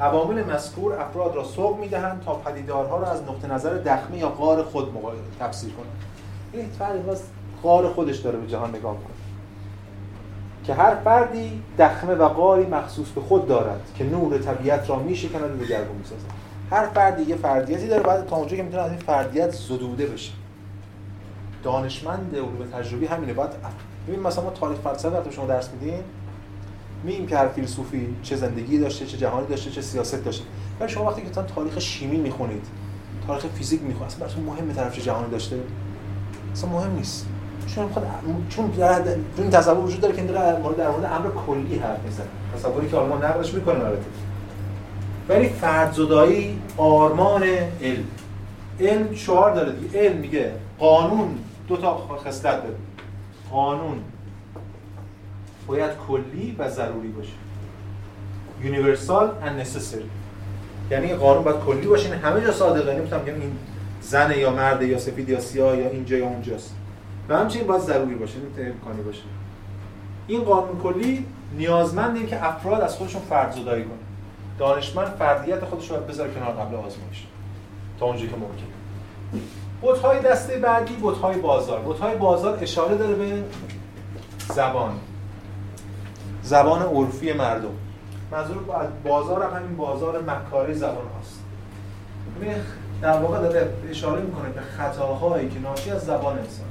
عوامل مذکور افراد را سوق می‌دهند تا پدیدارها را از نقطه نظر دخمه یا غار خود تفسیر کنند. این فرد باز غار خودش داره به جهان نگاه می‌کنه. که هر فردی دخمه و غاری مخصوص به خود دارد که نور طبیعت را میشکند و دگرگون می‌سازد. هر فردی یه فردیتی داره بعد تا اونجا که می‌تونه از این فردیت زدوده بشه. دانشمند علوم تجربی همینه. بعد ببین مثلا ما تاریخ فلسفه وقتی شما درس میدین میگیم که هر فیلسوفی چه زندگی داشته چه جهانی داشته چه سیاست داشته. ولی شما وقتی که تاریخ شیمی می‌خونید تاریخ فیزیک می‌خونید اصلا براتون مهمه طرف چه جهانی داشته. اصلا مهم نیست. چون می‌خواد چون این تصور وجود داره که در مورد در مورد امر کلی حرف می‌زنه. تصوری که آلمان نقدش می‌کنه البته. ولی فرد زدایی آرمان علم. علم شعار داره دیگه. علم میگه قانون. دو تا خصلت داره. قانون. باید کلی و ضروری باشه. Universal and necessary. یعنی قانون باید کلی باشه. این همه جا صادقه. نمی‌تونم بگم این زن یا مرد یا سفید یا سیاه یا اینجا یا اونجاست. و همچنین باید ضروری باشه نمی‌تونه امکانی باشه. این قانون کلی نیازمند این که افراد از خودشون فرد زدایی کنن. دانشمند فردیت خودش رو بذاره کنار قبل آزمایش. تا اونجایی که ممکن بوت‌های دسته بعدی بوت‌های بازار. بوت‌های بازار اشاره داره به زبان. زبان عرفی مردم. منظور از بازار هم همین بازار مکاری زبان هاست. در واقع داره اشاره می‌کنه به خطاهایی که ناشی از زبان انسان.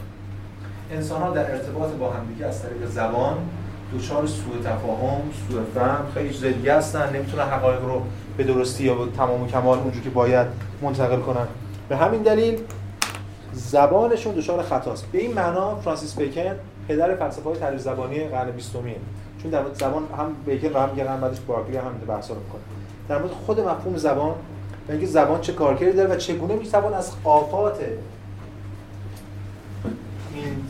انسان ها در ارتباط با همدیگه از طریق زبان دچار سوء تفاهم، سوء فهم خیلی چیز هستن نمی‌تونن حقایق رو به درستی یا به تمام و کمال اونجور که باید منتقل کنن. به همین دلیل زبانشون دچار خطاست. به این معنا فرانسیس بیکن پدر فلسفه های زبانی قرن 20 چون در مورد زبان هم بیکن و هم قرن بعدش بارکلی هم بحثا رو می‌کنه. در مورد خود مفهوم زبان و اینکه زبان چه کارکردی داره و چگونه زبان از آفات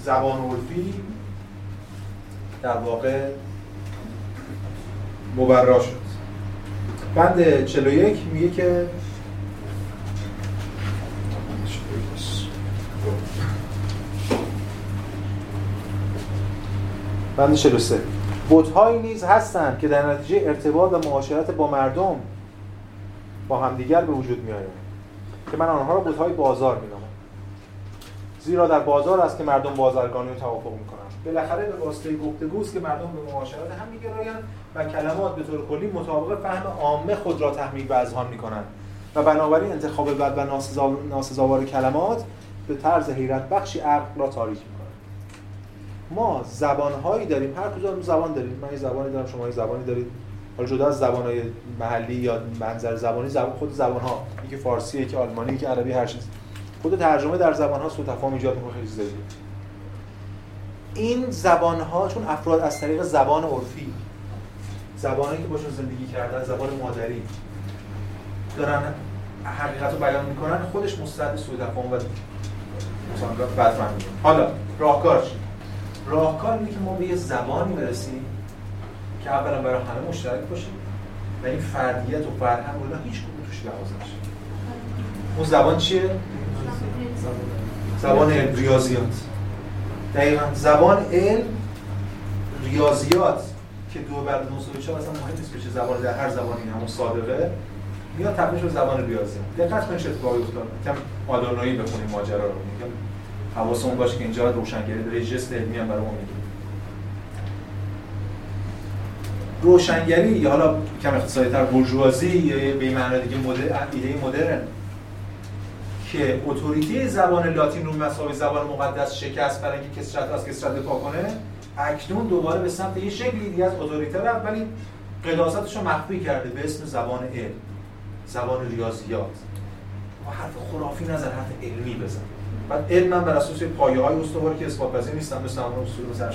زبان عرفی در واقع مبرا شد بند 41 میگه که بند 43 بوتهایی نیز هستند که در نتیجه ارتباط و معاشرت با مردم با همدیگر به وجود می آید. که من آنها را بوتهای بازار می. زیرا در بازار است که مردم بازرگانی توافق می کنند بالاخره به واسطه گفتگوست که مردم به معاشرت هم میگرایند و کلمات به طور کلی مطابق فهم عامه خود را تحمیل و اذهان می‌کنند. و بنابراین انتخاب بد و ناسزاوار کلمات به طرز حیرت بخشی عقل را تاریک می‌کنند. ما زبانهایی داریم. هر کدوم زبان داریم. من یه زبانی دارم شما یه زبانی دارید. حالا جدا از زبانهای محلی یا منظر زبانی زبان خود زبان ها یکی فارسی که آلمانی که عربی هر چیز. خود ترجمه در زبان ها سوء تفاهم ایجاد می‌کنه خیلی زیادی این زبان ها چون افراد از طریق زبان عرفی زبانی که باشون زندگی کردن زبان مادری دارن حقیقت رو بیان می‌کنن خودش مستعد سوء تفاهم و مثلا بدفهمی حالا راهکار چی؟ راهکار اینه که ما به یه زبانی برسیم که اولا برای همه مشترک باشه و این فردیت و فرهنگ و هیچ کدوم توش لحاظ نشه. اون زبان چیه؟ زبان ریاضیات. دقیقا. زبان علم ریاضیات که دو بر دو مساوی اصلا مهم نیست که چه زبان در هر زبانی همون صادقه میاد تبدیل به زبان ریاضی. دقت کنید چه اتفاقی افتاد. کم آدورنویی بخونیم ماجرا رو میگم. حواسمون باشه که اینجا روشنگری داره جست علمی هم برای ما میگه. روشنگری یا حالا کم اقتصادی تر بورژوازی یا به معنی دیگه مدر ایده مدرن. که اتوریتی زبان لاتین رو مساوی زبان مقدس شکست برای اینکه کسرت از کسرت دفاع کنه اکنون دوباره به سمت یه شکلی دیگه از اتوریته رفت ولی قداستش رو مخفی کرده به اسم زبان علم زبان ریاضیات. و حرف خرافی نزن حرف علمی بزن. بعد علم من بر اساس پایه های استواری که اثبات پذیر نیستن مثل همون اصول مثلا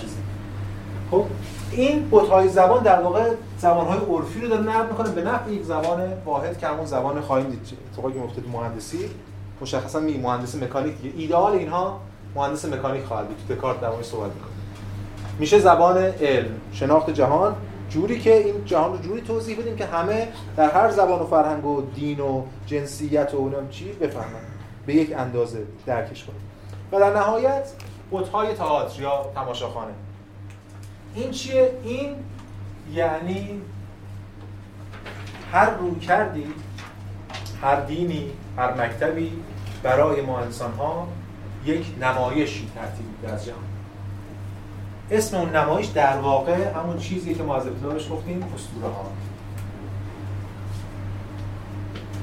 خب این های زبان در واقع زبان های عرفی رو داره نقد می‌کنه به نفع یک زبان واحد که همون زبان خواهیم دید اتفاقی مهندسی. مشخصا می مهندس مکانیک دیگه. ایدئال اینها مهندس مکانیک خواهد بود. تو دکارت در صحبت می‌کنه میشه زبان علم شناخت جهان. جوری که این جهان رو جوری توضیح بدیم که همه در هر زبان و فرهنگ و دین و جنسیت و اونم چی بفهمن. به یک اندازه درکش کنیم. و در نهایت های تئاتر یا تماشاخانه. این چیه؟ این یعنی هر رو کردی هر دینی هر مکتبی برای ما انسان ها یک نمایشی ترتیب از جهان. اسم اون نمایش در واقع همون چیزی که ما از ابتداش گفتیم اسطوره ها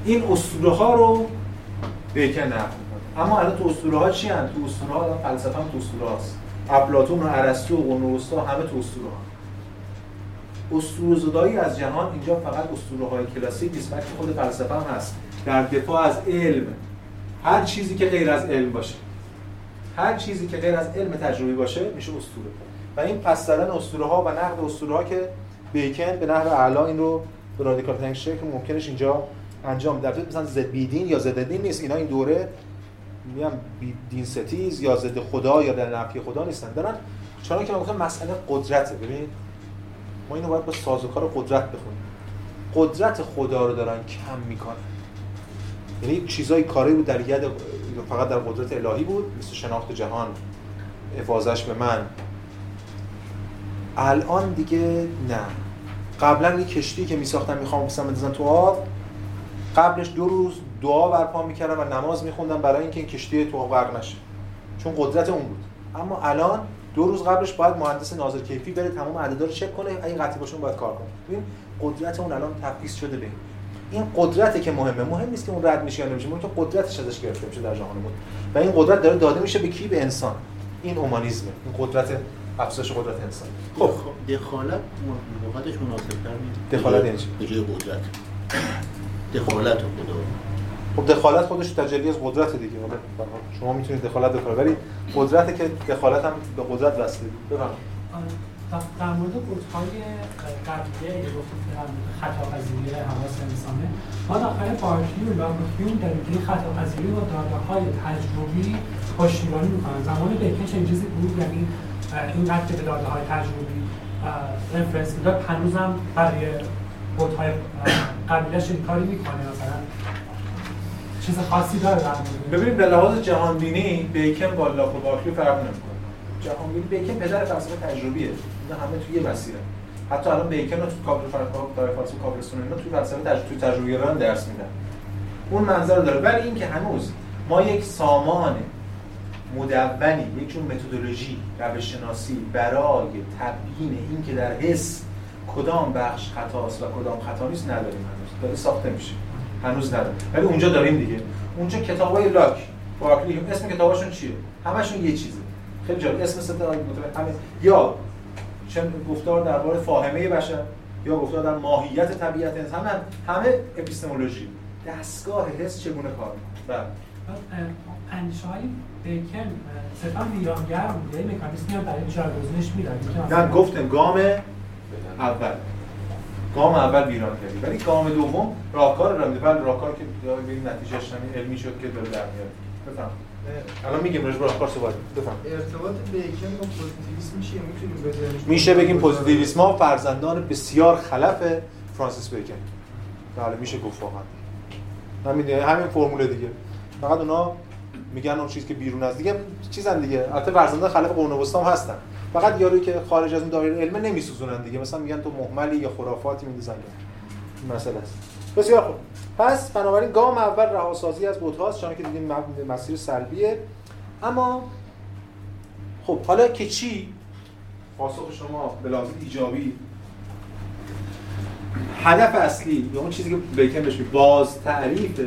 این اسطوره ها رو بیکن نقل اما الان تو اسطوره ها چی هن؟ تو اسطوره ها فلسفه هم تو اسطوره هاست افلاطون و ارسطو و قرنوستا همه تو اسطوره ها اسطوره زدایی از جهان اینجا فقط اسطوره های کلاسیک نیست بلکه خود فلسفه هم هست. در دفاع از علم هر چیزی که غیر از علم باشه. هر چیزی که غیر از علم تجربی باشه میشه اسطوره. و این پس زدن اسطوره ها و نقد اسطوره ها که بیکن به نحو اعلا این رو به رادیکال تنگ شکل ممکنش اینجا انجام در مثلا ضد بیدین یا ضد دین نیست. اینا این دوره میگم دین ستیز یا ضد خدا یا در نفی خدا نیستن. دارن چون که من مسئله قدرته. ببینید ما اینو باید با سازوکار قدرت بخونیم. قدرت خدا رو دارن کم می‌کنن. یعنی چیزای کاری بود در ید فقط در قدرت الهی بود مثل شناخت جهان افاظش به من. الان دیگه نه. قبلا یه کشتی که میساختن می‌خوام بسن بندازن تو آب قبلش دو روز دعا برپا می‌کردن و نماز میخوندن برای اینکه این کشتی تو غرق نشه. چون قدرت اون بود. اما الان دو روز قبلش باید مهندس ناظر کیفی بره تمام عددا رو چک کنه این قطعی باشون باید کار کنه. ببین قدرت اون الان تفکیک شده به این قدرته که مهمه. مهم نیست که اون رد میشه یا نمیشه. مهم که قدرتش ازش گرفته میشه در جهان بود و این قدرت داره داده میشه به کی؟ به انسان. این اومانیسمه این قدرت افزایش قدرت انسان. خب. دخالت موقعش مناسب تر دخالت یعنی چی؟ قدرت. دخالت خدا خب دخالت خودش تجلی از قدرت دیگه. شما می‌تونید دخالت بکنید. ولی قدرت که دخالت هم به قدرت وصله. بفرمایید. در مورد بودهای قبلیه که گفتیم که خطا پذیری حواس انسانه ما داخل بارکلی و لاگوفیوم داریم که خطا پذیری و داده های تجربی پشتیبانی می‌کنن. زمان بیکش این چیزی بود یعنی این که به داده های تجربی رفرنس می‌داد. هنوز هم برای بودهای قبیلش این کاری می‌کنه. مثلا چیز خاصی داره در ببینید به لحاظ جهان بینی بیکن با لاک و بارکلی فرق نمی‌کنه. جهان بینی بیکن پدر فلسفه تجربیه. همه توی مسیره حتی الان بیکن رو تو کابل فلسفه کابلستون اینا توی فلسفه تجربه توی تجربیگران درس میدن. اون منظر داره. ولی اینکه هنوز ما یک سامان مدونی یک جور متدولوژی روش شناسی برای تبیین اینکه در حس کدام بخش خطاست و کدام خطا نیست نداریم هنوز. داره ساخته میشه. هنوز نداریم ولی اونجا داریم دیگه. اونجا کتابای لاک. باکلی اسم کتاباشون چیه؟ همشون یه چیزه. خیلی جالب. اسم همین. یا چه گفتار درباره فاهمه بشر یا گفتار در ماهیت طبیعت انسان همه همه اپیستمولوژی. دستگاه حس چگونه کار می‌کنه؟ بله. اندیشه بیکن اه، صرفا ویرانگر بود یه مکانیزمی هم برای جایگزینش می‌داد نه گفتم گام اول. گام اول ویران کردی. ولی گام دوم راهکار رو میده ولی راهکار که ببین نتیجهش همین علمی شد که داره در میاد. بفهم الان میگیم راجع به راهکار صحبت بفهم ارتباط بیکن با پوزیتیویسم چیه؟ می‌تونیم بذاریم میشه بگیم پوزیتیویسم ها فرزندان بسیار خلف فرانسیس بیکن. بله میشه گفت واقعا. همین همین فرمول دیگه. فقط اونا میگن اون چیزی که بیرون از دیگه چیزن دیگه. البته فرزندان خلف قرون وسطا هم هستن. فقط یارویی که خارج از اون دایره علم نمیسوزونن دیگه. مثلا میگن تو مهملی یا خرافاتی میندازن. این مسئله است. بسیار خوب. پس بنابراین گام اول رهاسازی از بوت‌هاست چون که دیدیم مسیر سلبیه. اما خب حالا که چی؟ پاسخ شما به لحاظ ایجابی. هدف اصلی یا اون چیزی که بیکن میگه باز تعریف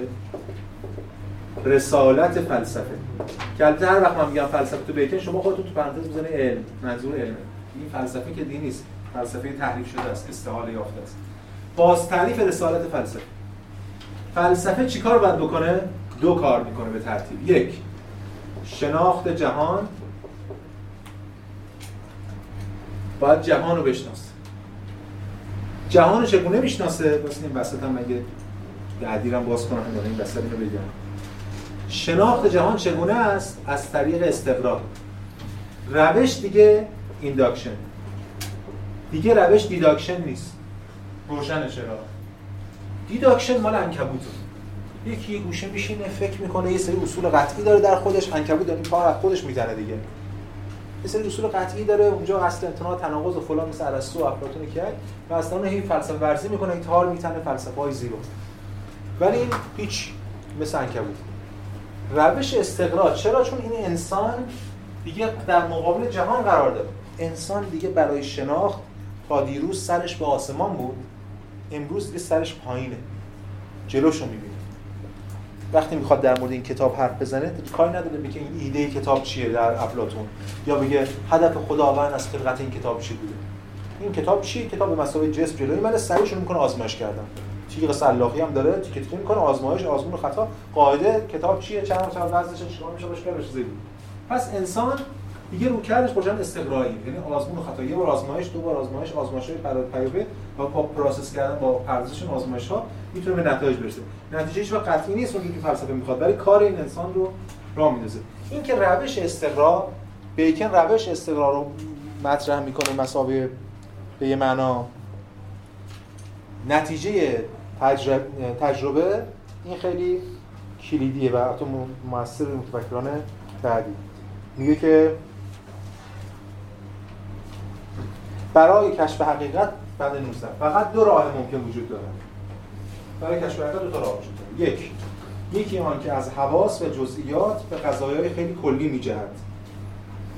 رسالت فلسفه. که البته هر وقت من میگم فلسفه تو بیکن شما خودتون تو پرانتز بزنید علم منظور علمه این فلسفه که دین نیست فلسفه تحریف شده است استحاله یافته است. باز تعریف رسالت فلسفه. فلسفه چیکار باید بکنه؟ دو کار می‌کنه به ترتیب. یک شناخت جهان. باید جهان رو بشناسه. جهان رو چگونه می‌شناسه؟ واسه این وسط هم مگه دردیرم باز کنم این وسط اینو بگم. شناخت جهان چگونه است؟ از طریق استقرار. روش دیگه induction دیگه روش deduction نیست. روشن چرا؟ deduction مال عنکبوته یکی یه گوشه میشینه فکر می‌کنه یه سری اصول قطعی داره در خودش عنکبوت داره تار از خودش می‌زنه دیگه. یه سری اصول قطعی داره اونجا اصل امتناع تناقض و فلان مثل ارسطو و افلاطون که و اصلا هی فلسفه ورزی می‌کنه این تار میتنه فلسفه های زیرو ولی این هیچ مثل عنکبوت روش استقرار. چرا؟ چون این انسان دیگه در مقابل جهان قرار داره انسان دیگه برای شناخت تا دیروز سرش به آسمان بود. امروز دیگه سرش پایینه. جلوشو می‌بینه. وقتی می‌خواد در مورد این کتاب حرف بزنه کاری نداره بگه این ایده کتاب چیه در افلاطون یا بگه هدف خداوند از خلقت این کتاب چی بوده. این کتاب چیه کتاب به مثابه جسم جلوی من سعی شروع می‌کنه آزمایش کردن. تیغ سلاخی هم داره تیکه تیکه می‌کنه آزمایش آزمون خطا. قاعده کتاب چیه؟ چند چند وزنش چیکار میشه؟ زیر پس انسان دیگه رویکردش باشه استقرایی. یعنی آزمون و خطا. یه بار آزمایش دو بار آزمایش آزمایش های پیاپی و با process کردن با پردازش آزمایش ها می‌تونه به نتایج برسه. نتیجه هیچ قطعی نیست اونجوری که فلسفه می‌خواد. ولی کار این انسان رو راه میندازه. این که روش استقرار بیکن روش استقرار رو مطرح می‌کنه مساوی به یه معنا. نتیجه تجربه, تجربه این خیلی کلیدیه و حتی موثر متفکران بعدی. میگه که برای کشف حقیقت بند 19 فقط دو راه ممکن وجود داره. برای کشف حقیقت دو تا راه وجود داره. یک یکی آن که از حواس و جزئیات به قضایای خیلی کلی میجهد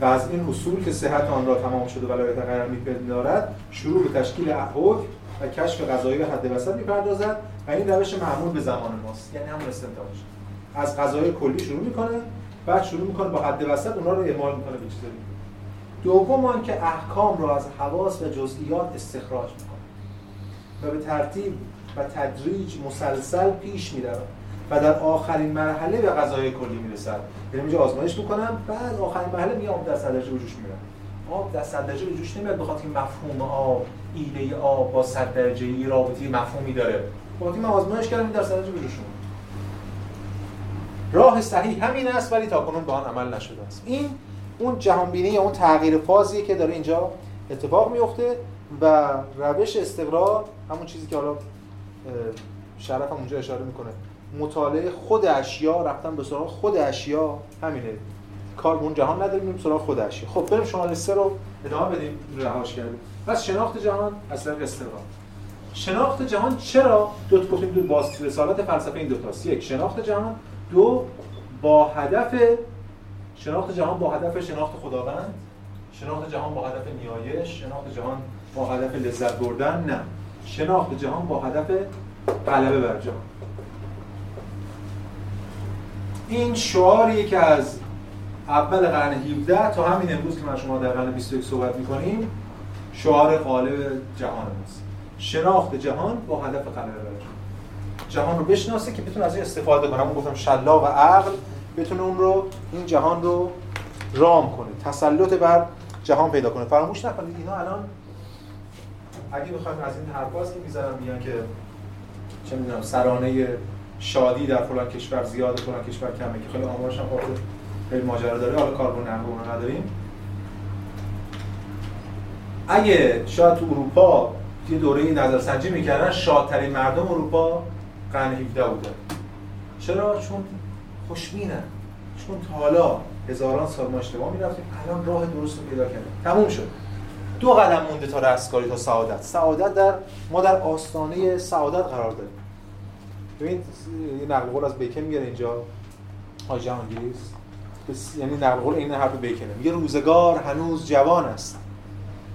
و از این اصول که صحت آن را تمام شده ولایت قرار میپندارد شروع به تشکیل حکم و کشف قضایی حد وسط می‌پردازد و این روش معمول به زمان ماست. یعنی همون استنتاج. از قضای کلی شروع می‌کنه بعد شروع می‌کنه با حد وسط اونا رو اعمال می‌کنه به چیز دوم که احکام را از حواس و جزئیات استخراج می‌کنه و به ترتیب و تدریج مسلسل پیش می‌رود و در آخرین مرحله به قضای کلی می‌رسد. یعنی اینجا آزمایش می‌کنم بعد آخرین مرحله میام در صد درجه به جوش میرم. آب در صد درجه به جوش نمیاد بخاطر که مفهوم آب ایده آب با صد درجه ای رابطی مفهومی داره. وقتی من آزمایش کردم در صد درجه به جوش راه صحیح همین است ولی تاکنون به آن عمل نشده است. این اون جهانبینی یا اون تغییر فازیه که داره اینجا اتفاق میفته و روش استقرار همون چیزی که حالا شرف هم اونجا اشاره می‌کنه. مطالعه خود اشیا رفتن به سراغ خود اشیا همینه. کار اون جهان نداریم میریم سراغ خود اشیا. خب بریم شماره سه رو ادامه بدیم رهاش کردیم. پس شناخت جهان طریق استقرار. شناخت جهان چرا؟ دو تا گفتیم دو باز رسالت فلسفه این دو تاست. یک شناخت جهان. دو با هدف شناخت جهان با هدف شناخت خداوند شناخت جهان با هدف نیایش شناخت جهان با هدف لذت بردن نه. شناخت جهان با هدف غلبه بر جهان. این شعاریه که از اول قرن 17 تا همین امروز که من شما در قرن 21 صحبت می‌کنیم شعار غالب جهان است. شناخت جهان با هدف غلبه بر جهان. جهان رو بشناسه که بتونه از این استفاده کنه. من گفتم و عقل بتونه اون رو این جهان رو رام کنه تسلط بر جهان پیدا کنه. فراموش نکنید اینا الان اگه بخوایم از این حرفاست که می‌زنم میگن که چه می‌دونم سرانه شادی در فلان کشور زیاد فلان کشور کمه که خیلی آمارش هم خاطر خیلی ماجرا داره. حالا کاربون نقل نداریم. اگه شاید تو اروپا یه دوره نظرسنجی می‌کردن شادترین مردم اروپا قرن 17 بودن چرا؟ چون خوشبینن چون تا حالا هزاران سال ما اشتباه می‌رفتیم الان راه درست رو پیدا کردیم. تموم شد. دو قدم مونده تا رستگاری تا سعادت. سعادت در ما در آستانه سعادت قرار داریم. ببین یه نقل قول از بیکن میاره اینجا. حاجی انگلیس یعنی نقل قول این حرف بیکنه. میگه روزگار هنوز جوان است.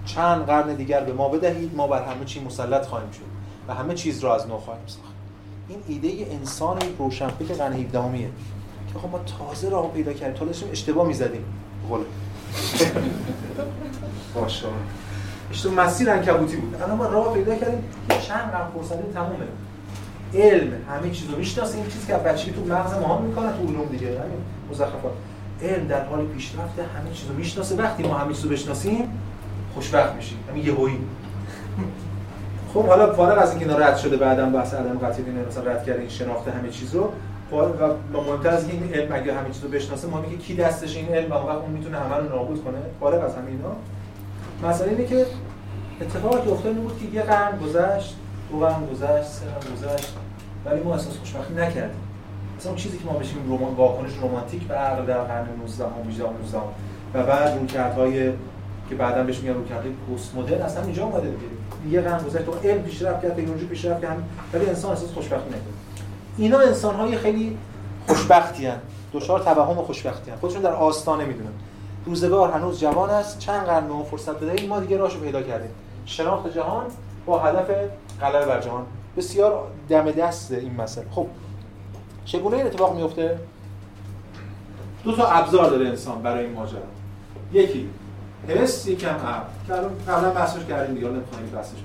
چند قرن دیگر به ما بدهید ما بر همه چی مسلط خواهیم شد و همه چیز را از نو خواهیم ساخت. این ایده انسان روشنفکر قرن 17 که خب ما تازه راه پیدا کردیم. تا داشتیم اشتباه می‌زدیم. قول باشه اشتباه مسیر انکبوتی بود. الان ما راه پیدا کردیم که چند قرن فرصت تمومه. علم همه چیزو می‌شناسه. این چیزی که بچگی تو مغز ما هم می‌کنه تو علوم دیگه. همین مزخرفات. علم در حال پیشرفت همه چیزو می‌شناسه. وقتی ما همه چیزو بشناسیم خوشبخت میشیم. همین یهویی. خب حالا فارغ از اینکه اینا رد شده بعدم بحث عدم قطعیت اینا مثلا رد کرده این شناخت همه چیز رو و مهمتر از این علم اگه همه چیز رو بشناسه ما میگه کی دستش این علم؟ و اون می‌تونه همه رو نابود کنه. فارغ از همین اینا. مسئله اینه که اتفاقی که افتاد بود که یه قرن گذشت دو قرن گذشت سه قرن گذشت ولی ما احساس خوشبختی نکردیم. مثلا اون چیزی که ما بهش میگیم رمان واکنش رمانتیک به عقل در قرن 19 و 18 و بعد رویکردهای که بعدا بهش میگن رویکردهای پست مدرن اصلا اینجا اومده دیگه. یه قرن گذشت تو علم پیشرفت کرد تکنولوژی پیشرفت کرد ولی انسان احساس خوشبختی نکرد. اینا انسان های خیلی خوشبختی هن. دچار توهم و خوشبختی هن. خودشون در آستانه می‌دونن. روزگار هنوز جوان است. چند قرن ما فرصت بده ما دیگه راهشو پیدا کردیم. شناخت جهان با هدف غلبه بر جهان. بسیار دم دست این مسئله. خب چگونه این اتفاق میفته دو تا ابزار داره انسان برای این ماجرا. یکی حس یکم عقل. که الان قبلا بحثش کردیم دیگه نمی‌خوایم بحثش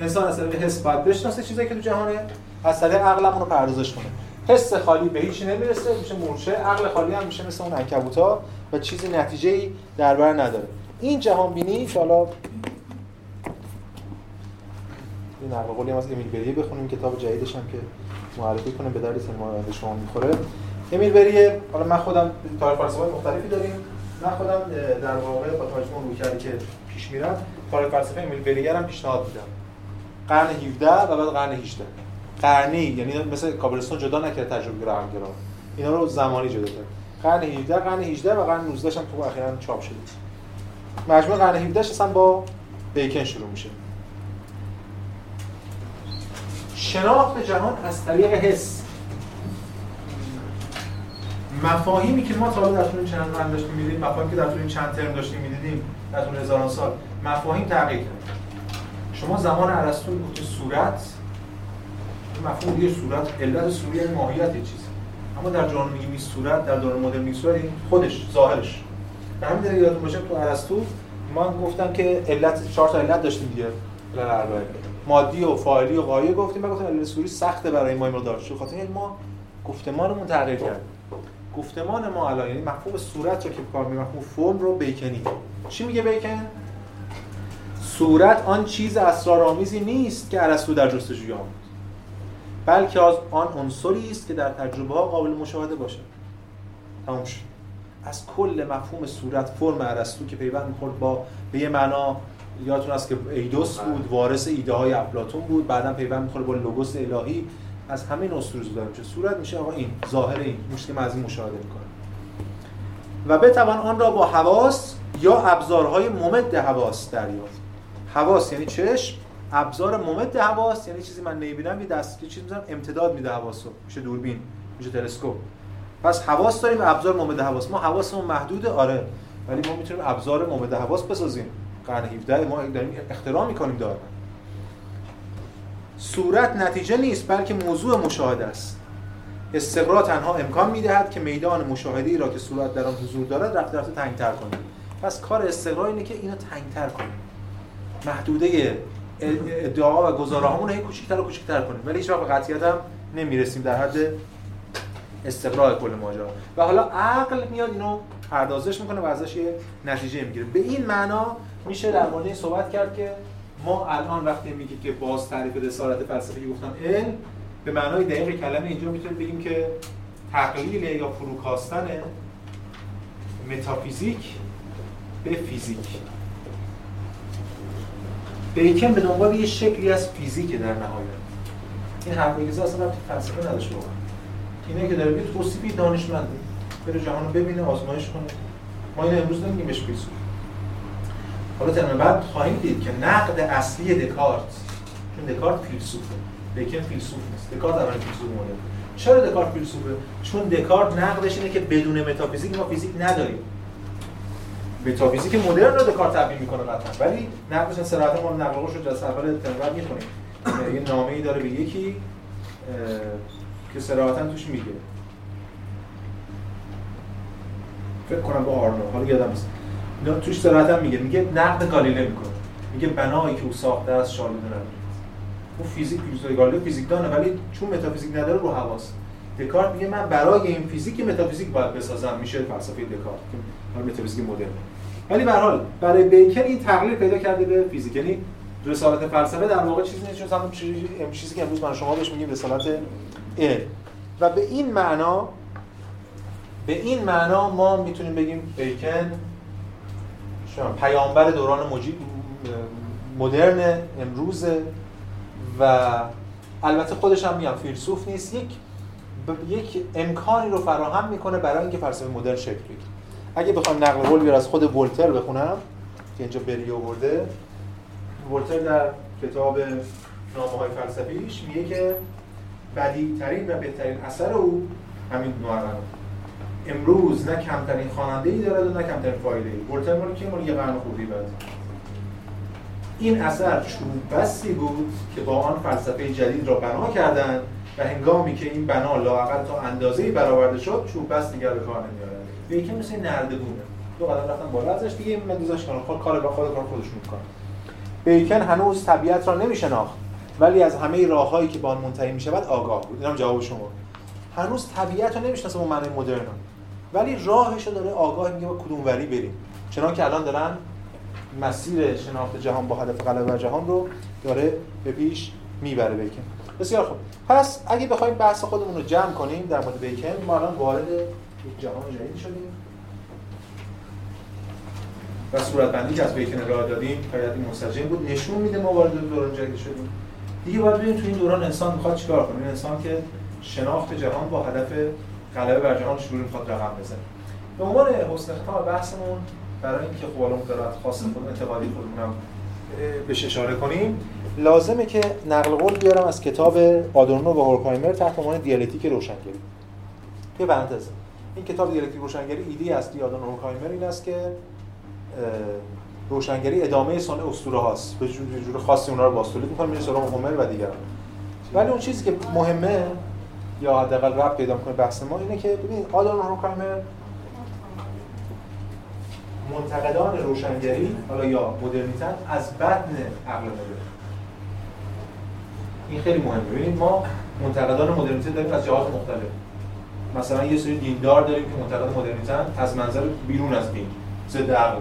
انسان از طریق حس باید بشناسه چیزایی که تو جهانه. از طریق عقلمون رو پردازش کنه. حس خالی به هیچی نمی‌رسه میشه مورچه عقل خالی هم میشه مثل اون عنکبوتا و چیزی نتیجه ای در بر نداره. این جهان بینی حالا این نقل قولی از امیل بریه بخونیم کتاب جدیدش هم که معرفی کنه به درد سینما شما می‌خوره. امیل بریه حالا من خودم تاریخ فلسفه مختلفی داریم. من خودم در واقع با توجه اون رویکردی که پیش میرم تاریخ فلسفه امیل بریه هم پیشنهاد میدم. قرن 17 و بعد قرن 18 قرنی یعنی مثل کابلستون جدا نکرد تجربه گرا اینا رو زمانی جدا کرد. قرن 17 قرن 18 و قرن 19 هم تو اخیرا چاپ شده. مجموع قرن 17 اصلا با بیکن شروع میشه. شناخت جهان از طریق حس. مفاهیمی که ما تا در طول چند قرن داشتیم می‌دیدیم مفاهیمی که در طول چند ترم داشتیم می‌دیدیم در طول هزاران سال مفاهیم تغییر کرد. شما زمان ارسطو گفت صورت مفهوم دیگه صورت علت یعنی ماهیت چیز اما در جهان میگیم صورت در دوران مدرن میگیم صورت خودش ظاهرش. به همین دلیل یادتون باشه تو ارسطو ما گفتم که علت چهار تا علت داشتیم دیگه. مادی و فاعلی و غایه گفتیم بعد گفتم علت صوری سخته برای ما مقدار شو خاطر ما گفتمانمون تغییر کرد. گفتمان ما الان یعنی مفهوم صورت رو که کار می مفهوم فرم رو بیکنی. چی میگه بیکن؟ صورت آن چیز اسرارآمیزی نیست که ارسطو در جستجوی آن بلکه از آن عنصری است که در تجربه ها قابل مشاهده باشد. تمام شد. از کل مفهوم صورت فرم ارسطو که پیوند می‌خورد با به یه معنا یادتون است که ایدوس بود وارث ایده های افلاطون بود بعدا پیوند می‌خوره با لوگوس الهی. از همه اسطوره زوده میشه صورت میشه؟ آقا این ظاهر این میشه که من از این مشاهده می‌کنم. و بتوان آن را با حواس یا ابزارهای ممد حواس دریافت. حواس یعنی چشم ابزار ممد حواس یعنی چیزی من نمی‌بینم یه دست یه چیزی می‌ذارم امتداد میده حواسو میشه دوربین میشه تلسکوپ. پس حواس داریم ابزار ممد حواس. ما حواسمون محدوده آره. ولی ما می‌تونیم ابزار ممد حواس بسازیم. قرن 17 ما داریم اختراع می‌کنیم دارن صورت نتیجه نیست بلکه موضوع مشاهده است. استقرا تنها امکان می‌دهد که میدان مشاهده ای را که صورت در آن حضور دارد رفته رفته تنگتر کنیم. پس کار استقرا اینه که اینو تنگتر کنیم. محدوده ادعا و گزاره هامون هی کوچیک‌تر و کوچیک‌تر کنیم. ولی هیچ وقت به قطعیت هم نمی‌رسیم در حد استقراء کل ماجرا. و حالا عقل میاد اینو پردازش می‌کنه و ازش یه نتیجه می‌گیره. به این معنا میشه در مورد این صحبت کرد که ما الان وقتی میگیم که باز تعریف رسالت فلسفی گفتم علم به معنای دقیق کلمه اینجا می‌تونیم بگیم که تقلیل یا فروکاستن متافیزیک به فیزیک. بیکن به دنبال یه شکلی از فیزیک در نهایت. این حرف میگه اصلا رابطه فلسفه نداشته واقعا اینه که داره میگه توصیفی دانشمنده بره جهان رو ببینه آزمایش کنه. ما این امروز نمیگیم بهش فیلسوف حالا ترم بعد خواهیم دید که نقد اصلی دکارت چون دکارت فیلسوفه. بیکن فیلسوف نیست. دکارت اول فیلسوف مونه چرا دکارت فیلسوفه؟ چون دکارت نقدش اینه که بدون متافیزیک ما فیزیک نداریم. متافیزیک مدرن رو دکارت تبیین می‌کنه قطعا. ولی نقدش صراحتا ما نقل رو جلسه اول بعد می‌خونیم. یه نامه‌ای داره به یکی که صراحتا توش میگه. فکر کنم با آرنو. حالا یادم نیست. توش صراحتا میگه. میگه نقد گالیله می‌کنه. میگه بنایی که او ساخته است شالوده نداره اون فیزیک فیزیک گالیله فیزیک دانه ولی چون متافیزیک نداره رو حواس دکارت میگه من برای این فیزیک متافیزیک باید بسازم میشه فلسفه دکارت حالا متافیزیک مدرن. ولی به حال برای بیکن این تقلیل پیدا کرده به فیزیک. یعنی رسالت فلسفه در واقع چیزی نیست جز همون چیزی که امروز من شما بهش میگیم رسالت علم و به این معنا به این معنا ما می‌تونیم بگیم بیکن شما پیامبر دوران مجید مدرن امروز و البته خودش هم میگم فیلسوف نیست. یک یک امکانی رو فراهم می‌کنه برای اینکه فلسفه مدرن شکل بگیره. اگه بخوام نقل قول از خود ولتر بخونم که اینجا بری آورده ولتر در کتاب نامه های فلسفیش میگه که بدی ترین و بهترین اثر او همین معرم امروز نه کمترین خواننده ای دارد و نه کمترین فایده ای ولتر مال که مال یه قرن خوبی بعد. این اثر چوب بستی بود که با آن فلسفه جدید را بنا کردند و هنگامی که این بنا لااقل تا اندازه‌ای برآورده شد چوب بست دیگر به کار نمیاد به یکی مثل نردبونه. دو قدم رفتن بالا ازش دیگه این مندوزش کنن خود کار با خود کار خودشون می‌کنن. بیکن هنوز طبیعت را نمیشناخت ولی از همه راههایی که با آن منتهی می‌شود آگاه بود. اینم جواب شما. هنوز طبیعت رو نمی‌شناسه به معنی مدرن. ولی راهش رو داره آگاه میگه با کدوم وری بریم. چنان که الان دارن مسیر شناخت جهان با هدف غلبه بر جهان رو داره به پیش می‌بره بیکن. بسیار خوب. پس اگه بخوایم بحث خودمون رو جمع کنیم در مورد بیکن ما الان وارد یک جهان جدید شدیم. و صورت بندی که از بیکن ارائه دادیم حیات منسجم بود. نشون میده ما وارد دوران جدید شدیم. دیگه باید ببینیم تو این دوران انسان می‌خواد چیکار کنه. انسان که شناخت جهان با هدف غلبه بر جهان شروع می‌خواد رقم بزنه. به عنوان حسن ختام بحثمون برای اینکه خب الان خاص خود انتقادی خودمونم بهش اشاره کنیم لازمه که نقل قول بیارم از کتاب آدورنو و هورکهایمر تحت عنوان دیالکتیک روشنگری. یه پرانتز این کتاب دیالکتیک روشنگری ایده اصلی آدورنو و هورکهایمر این است که روشنگری ادامه صنع اسطوره هاست. به جور خاصی اونها رو باستولید می‌کنه میره سراغ هومر و دیگران. ولی اون چیزی که مهمه یا حداقل ربط پیدا می‌کنه بحث ما اینه که ببین آدورنو و هورکهایمر منتقدان روشنگری حالا یا مدرنیتن از بدن عقل مدرن. این خیلی مهمه. ببینید ما منتقدان مدرنیته داریم از جهات مختلف. مثلا یه سری دیندار داریم که منتقد مدرنیتن از منظر بیرون از دین ضد عقل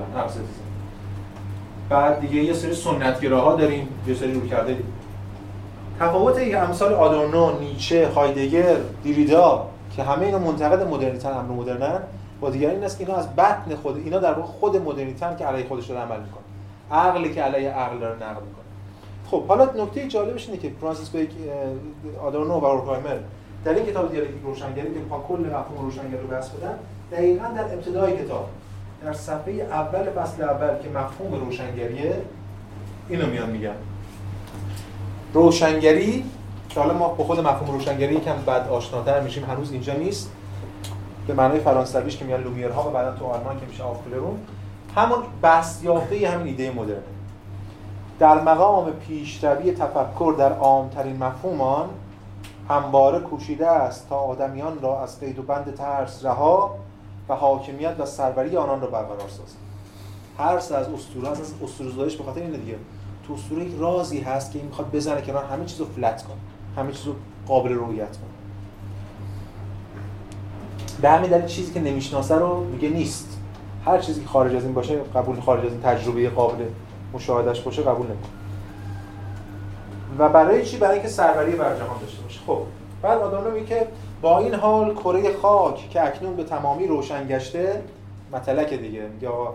بعد دیگه یه سری سنتگراها داریم یه سری رو کرده. تفاوت امثال آدورنو، نیچه، هایدگر، دیریدا که همه اینا منتقد مدرنیتن امر مدرنن با دیگران این است که اینا از بطن خود اینا در واقع خود مدرنیتن که علیه خودش داره عمل می‌کنه. عقلی که علیه عقل داره نقد می‌کنه. خب حالا نکته جالبش اینه که فرانسیس بیک آدورنو و اورکهایمر در این کتاب دیالکتیک روشنگری که کل مفهوم روشنگری رو بحث بدن. دقیقاً در ابتدای کتاب در صفحه اول فصل اول که مفهوم روشنگریه اینو میان میگن. روشنگری که حالا ما با خود مفهوم روشنگری یکم بعد آشناتر میشیم هنوز اینجا نیست. به معنای فرانسویش که میان لومیرها و بعدا تو آلمان که میشه آفکلرون همون بحث یافته همین ایده مدرن در مقام پیشروی تفکر در عامترین مفهومان همواره کوشیده است تا آدمیان را از قید و بند ترس رها و حاکمیت و سروری آنان را برقرار سازد. ترس از اسطوره از اسطوره به خاطر اینه دیگه. تو اسطوره یک رازی هست که این می‌خواد بزنه کنار همه چیزو فلت کنه. همه چیزو قابل رؤیت کنه. به همین دلیل چیزی که نمی‌شناسه رو میگه نیست. هر چیزی که خارج از این باشه قبول خارج از این تجربه قابل مشاهدهش باشه قبول نمی‌کنه و برای چی؟ برای اینکه سروری بر جهان داشته باشه. خب بعد میگه که با این حال کره خاک که اکنون به تمامی روشن گشته مطلق دیگه. آقا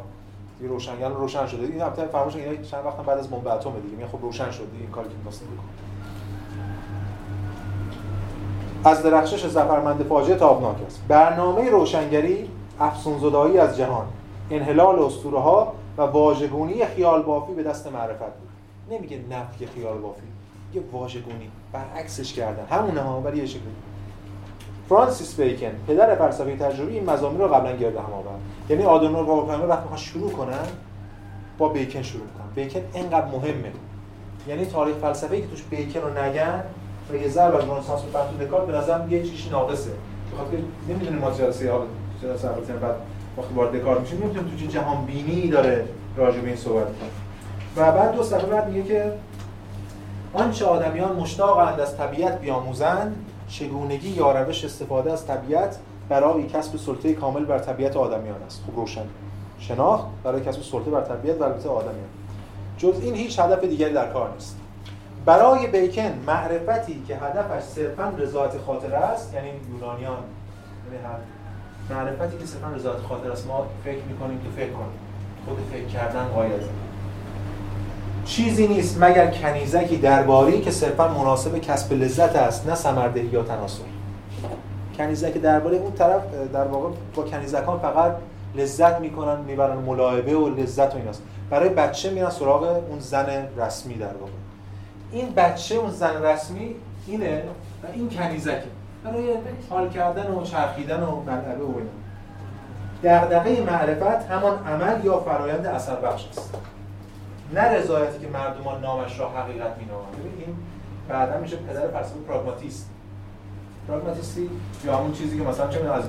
یه روشنگر روشن شده. این البته فراموش اینا چند وقت بعد از بمب اتم دیگه. میگه خب روشن شد. این کاری که می‌خواستیم از درخشش زفرمند فاجعه تابناک است. برنامه روشنگری افسون زدایی از جهان. انحلال اسطوره ها و واژگونی خیال بافی به دست معرفت بود. نمیگه نفی خیال بافی یه واژگونی برعکسش کردن. همونه ها ولی یه شکلی. فرانسیس بیکن پدر فلسفه تجربی این مضامین رو قبلا گرده هم آورد. یعنی آدورنو و اوپنهایمر وقتی می‌خوان شروع کنن با بیکن شروع کنن بیکن اینقدر مهمه. یعنی تاریخ فلسفه‌ای که توش بیکن رو نگن و یه ضرب از رنسانس به به نظرم یه چیزی ناقصه. بخاطر نمی‌دونیم ما جلسه ها جلسه بعد وقتی وارد دکارت میشیم نمی‌دونیم تو چه جهان بینی داره راجع به این صحبت کنه و بعد دو صفحه بعد میگه که آنچه آدمیان مشتاقند از طبیعت بیاموزند چگونگی یا روش استفاده از طبیعت برای کسب سلطه کامل بر طبیعت آدمیان است. خوب روشن. شناخت برای کسب سلطه بر طبیعت و البته آدمیان. جز این هیچ هدف دیگری در کار نیست. برای بیکن معرفتی که هدفش صرفا رضایت خاطر است یعنی یونانیان یعنی معرفتی که صرفا رضایت خاطر است ما فکر می‌کنیم که فکر کنیم. خود فکر کردن قایت چیزی نیست مگر کنیزکی درباری که صرفا مناسب کسب لذت است نه سمردهی یا تناسل کنیزک درباره اون طرف در واقع با کنیزکان فقط لذت می‌کنن می‌برن ملاعبه و لذت و ایناست برای بچه میرن سراغ اون زن رسمی در واقع. این بچه اون زن رسمی اینه و این کنیزکه. برای حال کردن و چرخیدن و ملعبه و اینا. دغدغه معرفت همان عمل یا فرایند اثر بخش است. نه رضایتی که مردمان نامش را حقیقت مینامند. این بعدا میشه پدر فلسفه پراگماتیست. پراگماتیستی یا همون چیزی که مثلا چه از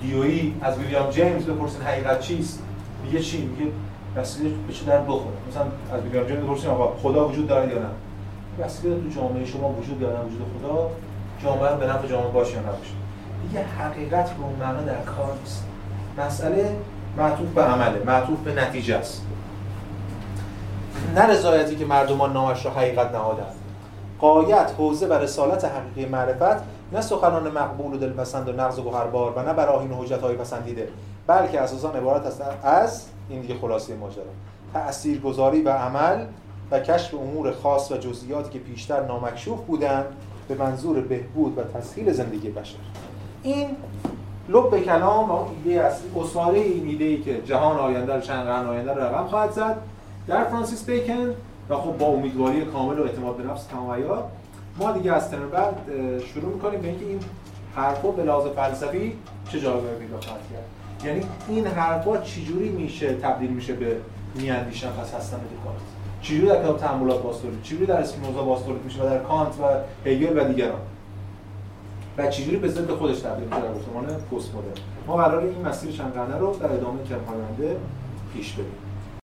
دیوی از ویلیام جیمز بپرسین حقیقت چیست؟ میگه چی؟ میگه وسیله به چه در بخوره؟ مثلا از ویلیام جیمز بپرسین آقا خدا وجود داره یا نه؟ وسیله تو جامعه شما وجود داره وجود خدا؟ جامعه به نفع جامعه باشه یا نباشه. دیگه حقیقت به اون معنا در کار نیست. مسئله معطوف به عمله معطوف به نتیجه است. نه رضایتی که مردمان نامش را حقیقت نهادند قایت حوزه و رسالت حقیقی معرفت نه سخنان مقبول و دلپسند و نغز و گوهربار و نه براهین حجت های پسندیده بلکه اساسا عبارت است از این دیگه خلاصه ماجرا. تاثیرگذاری و عمل و کشف امور خاص و جزئیاتی که پیشتر نامکشوف بودند به منظور بهبود و تسهیل زندگی بشر. این لب کلام و اون ایده اصلی اصاره این ایده ای که جهان آینده رو چند قرن آینده رو رقم خواهد زد در فرانسیس بیکن و خب با امیدواری کامل و اعتماد به نفس تمام ما دیگه از ترم بعد شروع می‌کنیم به اینکه این حرفا به لحاظ فلسفی چه جایگاهی پیدا خواهد کرد. یعنی این حرفا چجوری میشه تبدیل میشه به میاندیشن پس هستن دکارت؟ چجوری در کتاب تأملات باستولی چجوری در اسپینوزا باستولی میشه و در کانت و هگل و دیگران؟ و چجوری به ضد خودش تبدیل میشه در گفتمان پست مدرن ما قرار این مسیر چند رو در ادامه ترم پیش بریم.